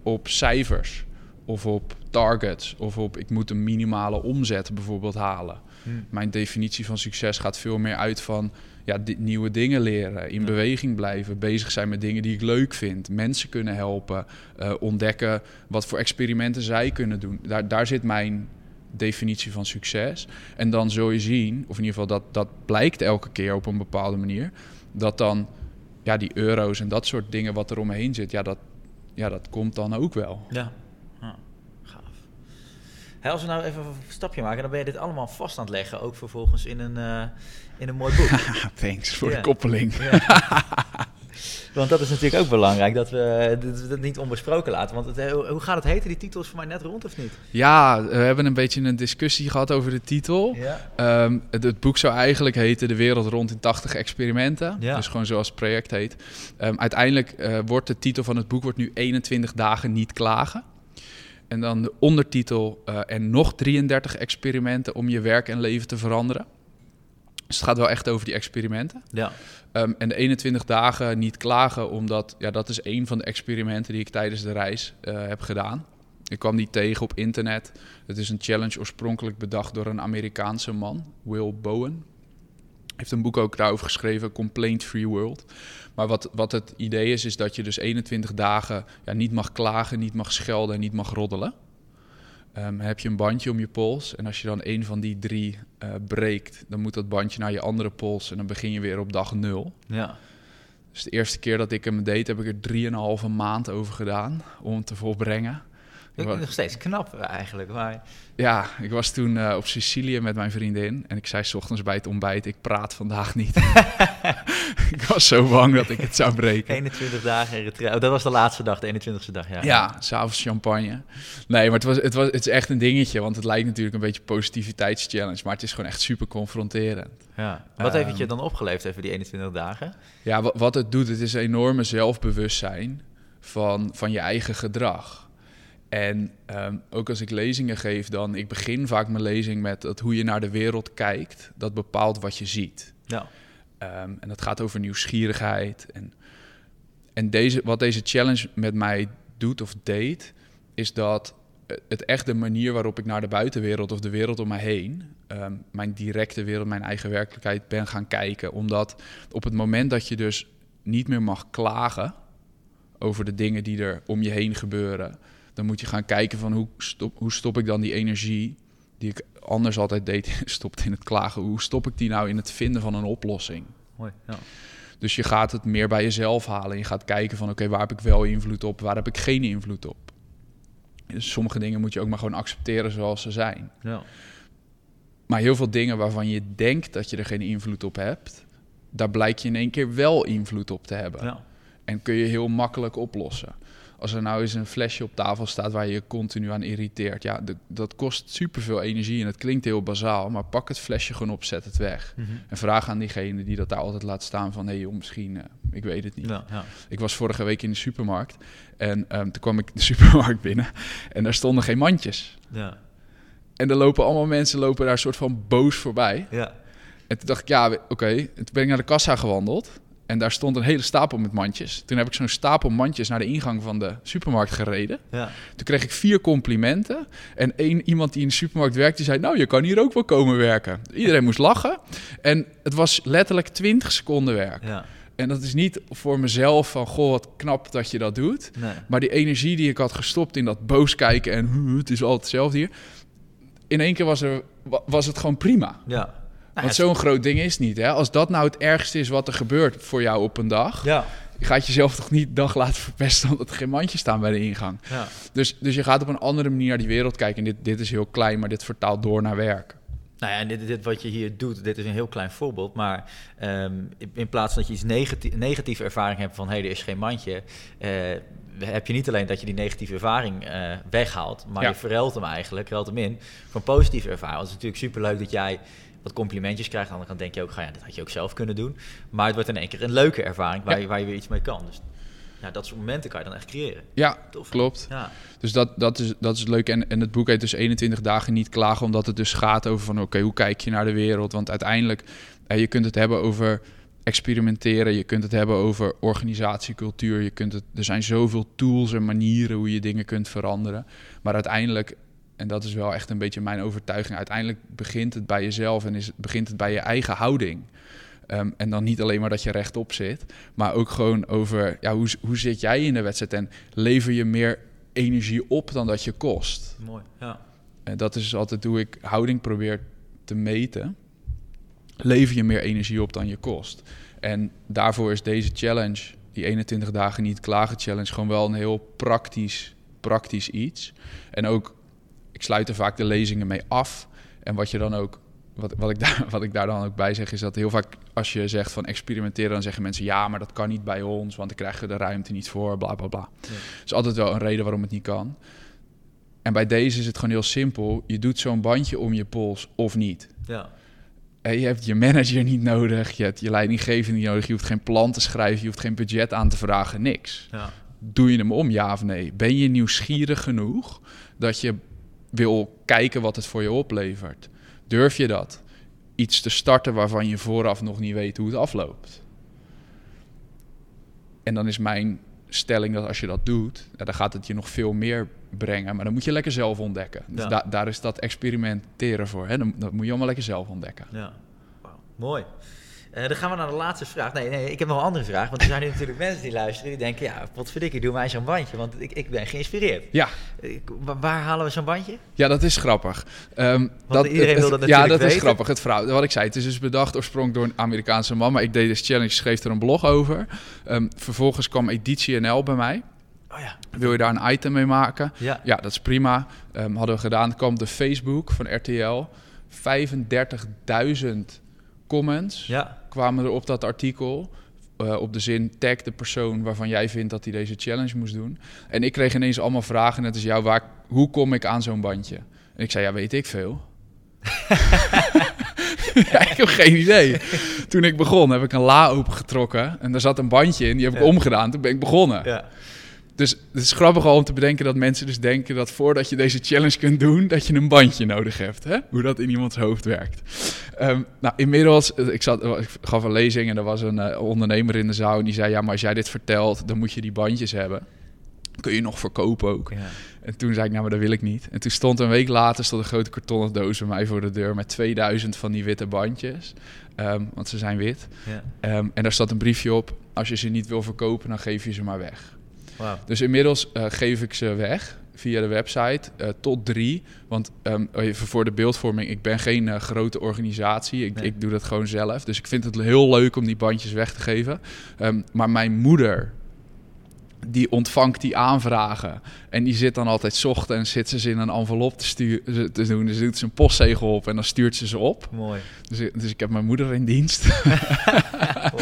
op cijfers of op targets of op ik moet een minimale omzet bijvoorbeeld halen. Hm. Mijn definitie van succes gaat veel meer uit van ja, di- nieuwe dingen leren, in Ja. beweging blijven, bezig zijn met dingen die ik leuk vind, mensen kunnen helpen, eh, ontdekken wat voor experimenten zij kunnen doen. Daar, daar zit mijn definitie van succes. En dan zul je zien, of in ieder geval dat, dat blijkt elke keer op een bepaalde manier, dat dan ja, die euro's en dat soort dingen wat er omheen zit, ja, dat, ja, dat komt dan ook wel. ja. ja. Gaaf. Hey, als we nou even een stapje maken, dan ben je dit allemaal vast aan het leggen. Ook vervolgens in een, eh, in een mooi boek. Thanks voor Ja. de koppeling. Ja. Want dat is natuurlijk ook belangrijk, dat we dat niet onbesproken laten. Want het, eh, hoe gaat het heten? Die titel is voor mij net rond, of niet? Ja, we hebben een beetje een discussie gehad over de titel. Ja. Ehm, het, het boek zou eigenlijk heten De Wereld Rond in 80 Experimenten. Dus gewoon zoals het project heet. Ehm, uiteindelijk eh, wordt de titel van het boek wordt nu 21 dagen niet klagen. En dan de ondertitel eh, en nog 33 experimenten om je werk en leven te veranderen. Dus het gaat wel echt over die experimenten. Ja. Ehm, en de 21 dagen niet klagen, omdat ja, dat is een van de experimenten die ik tijdens de reis eh, heb gedaan. Ik kwam die tegen op internet. Het is een challenge oorspronkelijk bedacht door een Amerikaanse man, Will Bowen. Heeft een boek ook daarover geschreven, Complaint Free World. Maar wat, wat het idee is, is dat je dus 21 dagen ja, niet mag klagen, niet mag schelden en niet mag roddelen. Ehm, heb je een bandje om je pols. En als je dan een van die drie eh, breekt, dan moet dat bandje naar je andere pols. En dan begin je weer op dag nul. Ja. Dus de eerste keer dat ik hem deed, heb ik er drieënhalve maand over gedaan om het te volbrengen. Ik vind het nog steeds knap eigenlijk. Maar Ja, ik was toen eh, op Sicilië met mijn vriendin. En ik zei 's ochtends bij het ontbijt, ik praat vandaag niet. ik was zo bang dat ik het zou breken. 21 dagen Eritrea. Oh, dat was de laatste dag, de 21ste dag. Ja. Ja, s'avonds champagne. Nee, maar het, was, het, was, het is echt een dingetje. Want het lijkt natuurlijk een beetje positiviteitschallenge. Maar het is gewoon echt super confronterend. ja. Wat heeft het je Ehm. dan opgeleverd even die 21 dagen? Ja, wat, wat het doet, het is een enorme zelfbewustzijn van, van je eigen gedrag. En ehm, ook als ik lezingen geef, dan ik begin vaak mijn lezing met dat hoe je naar de wereld kijkt, dat bepaalt wat je ziet. Ja. Ehm, en dat gaat over nieuwsgierigheid. En, en deze, wat deze challenge met mij doet of deed, is dat het echt de manier waarop ik naar de buitenwereld of de wereld om mij heen, ehm, mijn directe wereld, mijn eigen werkelijkheid ben gaan kijken. Omdat op het moment dat je dus niet meer mag klagen over de dingen die er om je heen gebeuren, dan moet je gaan kijken van hoe stop, hoe stop ik dan die energie die ik anders altijd deed, stopt in het klagen. Hoe stop ik die nou in het vinden van een oplossing? Mooi. Ja. Dus je gaat het meer bij jezelf halen. Je gaat kijken van oké, waar heb ik wel invloed op, waar heb ik geen invloed op. Dus sommige dingen moet je ook maar gewoon accepteren zoals ze zijn. Ja. Maar heel veel dingen waarvan je denkt dat je er geen invloed op hebt, daar blijkt je in één keer wel invloed op te hebben. Ja. En kun je heel makkelijk oplossen. Als er nou eens een flesje op tafel staat waar je je continu aan irriteert, ja, de- dat kost superveel energie en het klinkt heel bazaal, maar pak het flesje gewoon op, zet het weg. Mhm. En vraag aan diegene die dat daar altijd laat staan van, hé joh, misschien, eh, ik weet het niet. Ja, ja. Ik was vorige week in de supermarkt en ehm, toen kwam ik de supermarkt binnen en daar stonden geen mandjes. Ja. En er lopen allemaal mensen lopen daar soort van boos voorbij. Ja. En toen dacht ik, ja, oké. En toen ben ik naar de kassa gewandeld. En daar stond een hele stapel met mandjes. Toen heb ik zo'n stapel mandjes naar de ingang van de supermarkt gereden. Ja. Toen kreeg ik vier complimenten. En één iemand die in de supermarkt werkte, die zei... nou, je kan hier ook wel komen werken. Iedereen moest lachen. En het was letterlijk 20 seconden werk. Ja. En dat is niet voor mezelf van... goh, wat knap dat je dat doet. Nee. Maar die energie die ik had gestopt in dat boos kijken... en "Huh, het is altijd hetzelfde hier... in één keer was, er, wa- was het gewoon prima. Ja. Nou, Want zo'n groot ding is niet. Hè? Als dat nou het ergste is wat er gebeurt voor jou op een dag... Ja. je gaat jezelf toch niet dag laten verpesten... omdat er geen mandjes staan bij de ingang. Ja. Dus, dus je gaat op een andere manier naar die wereld kijken. En dit, dit is heel klein, maar dit vertaalt door naar werk. Nou ja, en dit, dit wat je hier doet, dit is een heel klein voorbeeld. Maar ehm, in, plaats van dat je iets negatief, negatieve ervaring hebt van hé, hey, er is geen mandje. eh, heb je niet alleen dat je die negatieve ervaring eh, weghaalt, maar Ja. je verruilt hem eigenlijk, ruilt hem in voor een positieve ervaring. Want het is natuurlijk superleuk dat jij wat complimentjes krijgt. Aan de andere kant denk je ook, ga ja, dat had je ook zelf kunnen doen. Maar het wordt in één keer een leuke ervaring waar, Ja. je, waar je weer iets mee kan. Dus ja, dat soort momenten kan je dan echt creëren. Ja, Tof. klopt. Ja, Dus dat, dat, is, dat is het leuke. En, en het boek heet dus 21 dagen niet klagen, omdat het dus gaat over van oké, hoe kijk je naar de wereld? Want uiteindelijk, eh, je kunt het hebben over experimenteren, je kunt het hebben over organisatiecultuur, je kunt het, er zijn zoveel tools en manieren hoe je dingen kunt veranderen. Maar uiteindelijk, en dat is wel echt een beetje mijn overtuiging, uiteindelijk begint het bij jezelf en is, begint het bij je eigen houding. Ehm, en dan niet alleen maar dat je rechtop zit, maar ook gewoon over ja, hoe, hoe zit jij in de wedstrijd en lever je meer energie op dan dat je kost. mooi. Ja. En dat is altijd hoe ik houding probeer te meten. Lever je meer energie op dan je kost. En daarvoor is deze challenge, die 21 dagen niet klagen challenge, gewoon wel een heel praktisch, praktisch iets. En ook, ik sluit er vaak de lezingen mee af. En wat je dan ook, wat, wat, ik daar, wat ik daar dan ook bij zeg, is dat heel vaak als je zegt van experimenteren, dan zeggen mensen ja, maar dat kan niet bij ons, want dan krijgen we de ruimte niet voor, bla bla bla. Ja. Is altijd wel een reden waarom het niet kan. En bij deze is het gewoon heel simpel. Je doet zo'n bandje om je pols of niet. Ja. Eh, Je hebt je manager niet nodig, je hebt je leidinggevende niet nodig, je hoeft geen plan te schrijven, je hoeft geen budget aan te vragen, niks. Ja. Doe je hem om, ja of nee? Ben je nieuwsgierig genoeg dat je wil kijken wat het voor je oplevert? Durf je dat? Iets te starten waarvan je vooraf nog niet weet hoe het afloopt. En dan is mijn stelling dat als je dat doet, dan gaat het je nog veel meer brengen. Maar dan moet je lekker zelf ontdekken. Dus Ja. da- daar is dat experimenteren voor. Hè? Dan, dat moet je allemaal lekker zelf ontdekken. Ja, mooi. Eh, dan gaan we naar de laatste vraag. Nee, nee, ik heb nog een andere vraag. Want er zijn nu natuurlijk mensen die luisteren die denken... ja, wat ik doe mij zo'n bandje. Want ik, ik ben geïnspireerd. Ja, Ik- waar halen we zo'n bandje? ja, dat is grappig. Ehm, iedereen wil dat Ja, natuurlijk dat is grappig. Het verhaal, wat ik zei, het is dus bedacht oorspronkelijk door een Amerikaanse man. Maar ik deed deze challenge, schreef er een blog over. Ehm, vervolgens kwam Editie NL bij mij. Oh ja. Wil je daar een item mee maken? Ja. Ja, dat is prima. Ehm, hadden we gedaan. kwam de Facebook van RTL. 35.000 comments Ja. kwamen er op dat artikel. eh, op de zin, tag de persoon waarvan jij vindt dat hij deze challenge moest doen. En ik kreeg ineens allemaal vragen, net als jou, waar, hoe kom ik aan zo'n bandje? En ik zei, ja, weet ik veel. ja, ik heb geen idee. Toen ik begon, heb ik een la opengetrokken en daar zat een bandje in, die heb ik Ja. omgedaan. Toen ben ik begonnen. Ja. Dus het is grappig al om te bedenken dat mensen dus denken dat voordat je deze challenge kunt doen, dat je een bandje nodig hebt. Hè? Hoe dat in iemands hoofd werkt. Ehm, nou, inmiddels, eh, ik, zat, ik gaf een lezing en er was een eh, ondernemer in de zaal en die zei, ja, maar als jij dit vertelt, dan moet je die bandjes hebben. Kun je nog verkopen ook. Ja. En toen zei ik, nou, maar dat wil ik niet. En toen stond een week later stond een grote kartonnen doos bij mij voor de deur met 2000 van die witte bandjes. Ehm, want ze zijn wit. Ja. Ehm, en daar staat een briefje op. Als je ze niet wil verkopen, dan geef je ze maar weg. Dus inmiddels eh, geef ik ze weg via de website eh, tot drie. Want ehm, even voor de beeldvorming, ik ben geen eh, grote organisatie. Ik, Nee. ik doe dat gewoon zelf. Dus ik vind het heel leuk om die bandjes weg te geven. Ehm, maar mijn moeder die ontvangt die aanvragen. En die zit dan altijd 's ochtends zit ze ze in een envelop te, sturen, te doen. Dus doet ze een postzegel op en dan stuurt ze ze op. Mooi. Dus, ik- dus ik heb mijn moeder in dienst. Wauw.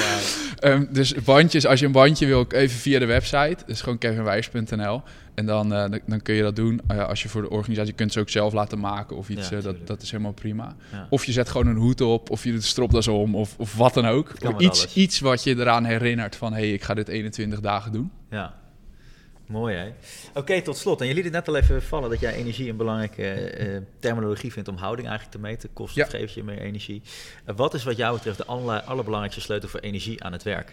Ehm, dus bandjes, als je een bandje wil, even via de website. Dus gewoon kevinwijers.nl. En dan, eh, dan, dan kun je dat doen. Eh, als je voor de organisatie je kunt ze ook zelf laten maken of iets. Ja, eh, dat, dat is helemaal prima. Ja. Of je zet gewoon een hoed op, of je doet een stropdas om, of, of wat dan ook. Iets, alles. iets wat je eraan herinnert van... hé, hey, ik ga dit 21 dagen doen. Ja. Mooi hè. Oké, tot slot. En je liet het net al even vallen dat jij energie een belangrijke terminologie vindt om houding eigenlijk te meten. Kost Ja. geeft je meer energie. Wat is wat jou betreft de aller, allerbelangrijkste sleutel voor energie aan het werk?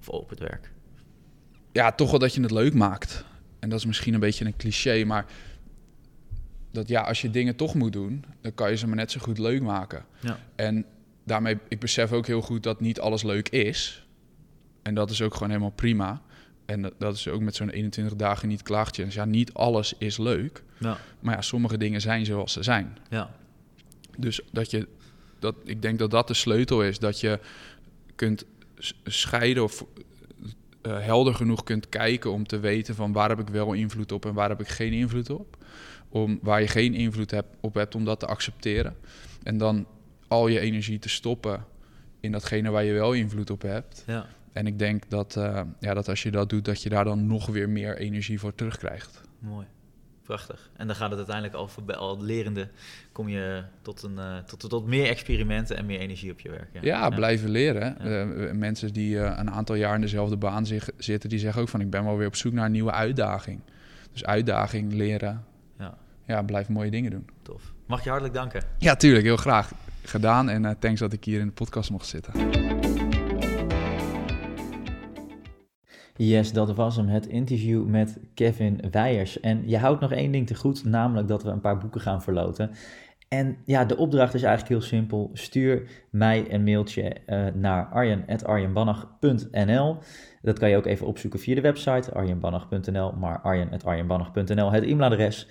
Of op het werk? Ja, toch wel dat je het leuk maakt. En dat is misschien een beetje een cliché, maar... dat ja, als je dingen toch moet doen... dan kan je ze maar net zo goed leuk maken. Ja. En daarmee, ik besef ook heel goed dat niet alles leuk is. En dat is ook gewoon helemaal prima. En dat, dat is ook met zo'n 21 dagen niet klaagtje. Dus ja, niet alles is leuk. Ja. Maar ja, sommige dingen zijn zoals ze zijn. Ja. Dus dat je, dat, ik denk dat dat de sleutel is. Dat je kunt scheiden of eh, helder genoeg kunt kijken om te weten van waar heb ik wel invloed op en waar heb ik geen invloed op. Om waar je geen invloed hebt, op hebt, om dat te accepteren. En dan al je energie te stoppen in datgene waar je wel invloed op hebt. Ja. En ik denk dat, eh, ja, dat als je dat doet, dat je daar dan nog weer meer energie voor terugkrijgt. Mooi. Prachtig. En dan gaat het uiteindelijk al, voor- al lerende, kom je tot, een, eh, tot, tot meer experimenten en meer energie op je werk. Ja, blijven leren. Ja. Eh, mensen die eh, een aantal jaar in dezelfde baan zich, zitten, die zeggen ook van ik ben wel weer op zoek naar een nieuwe uitdaging. Dus uitdaging, leren, Ja, ja, blijf mooie dingen doen. tof. Mag je hartelijk danken. Ja, tuurlijk, heel graag gedaan. En eh, thanks dat ik hier in de podcast mocht zitten. Yes, dat was hem. Het interview met Kevin Weijers. En je houdt nog één ding te goed, namelijk dat we een paar boeken gaan verloten. En ja, de opdracht is eigenlijk heel simpel. Stuur mij een mailtje eh, naar arjen.arjenbannach.nl. Dat kan je ook even opzoeken via de website arjenbannach.nl, maar arjen.arjenbannach.nl, het e-mailadres.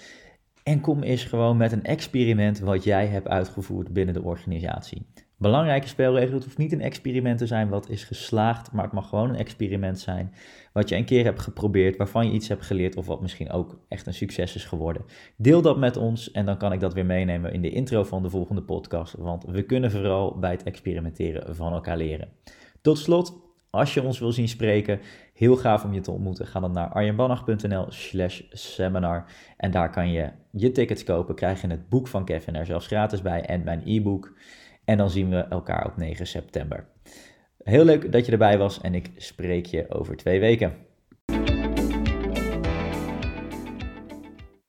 En kom eens gewoon met een experiment wat jij hebt uitgevoerd binnen de organisatie. Belangrijke spelregel, het hoeft niet een experiment te zijn wat is geslaagd, maar het mag gewoon een experiment zijn wat je een keer hebt geprobeerd, waarvan je iets hebt geleerd of wat misschien ook echt een succes is geworden. Deel dat met ons en dan kan ik dat weer meenemen in de intro van de volgende podcast, want we kunnen vooral bij het experimenteren van elkaar leren. Tot slot, als je ons wil zien spreken, heel gaaf om je te ontmoeten. Ga dan naar arjenbannach.nl slash seminar en daar kan je je tickets kopen, krijg je het boek van Kevin er zelfs gratis bij en mijn e-book. En dan zien we elkaar op 9 september. Heel leuk dat je erbij was en ik spreek je over twee weken.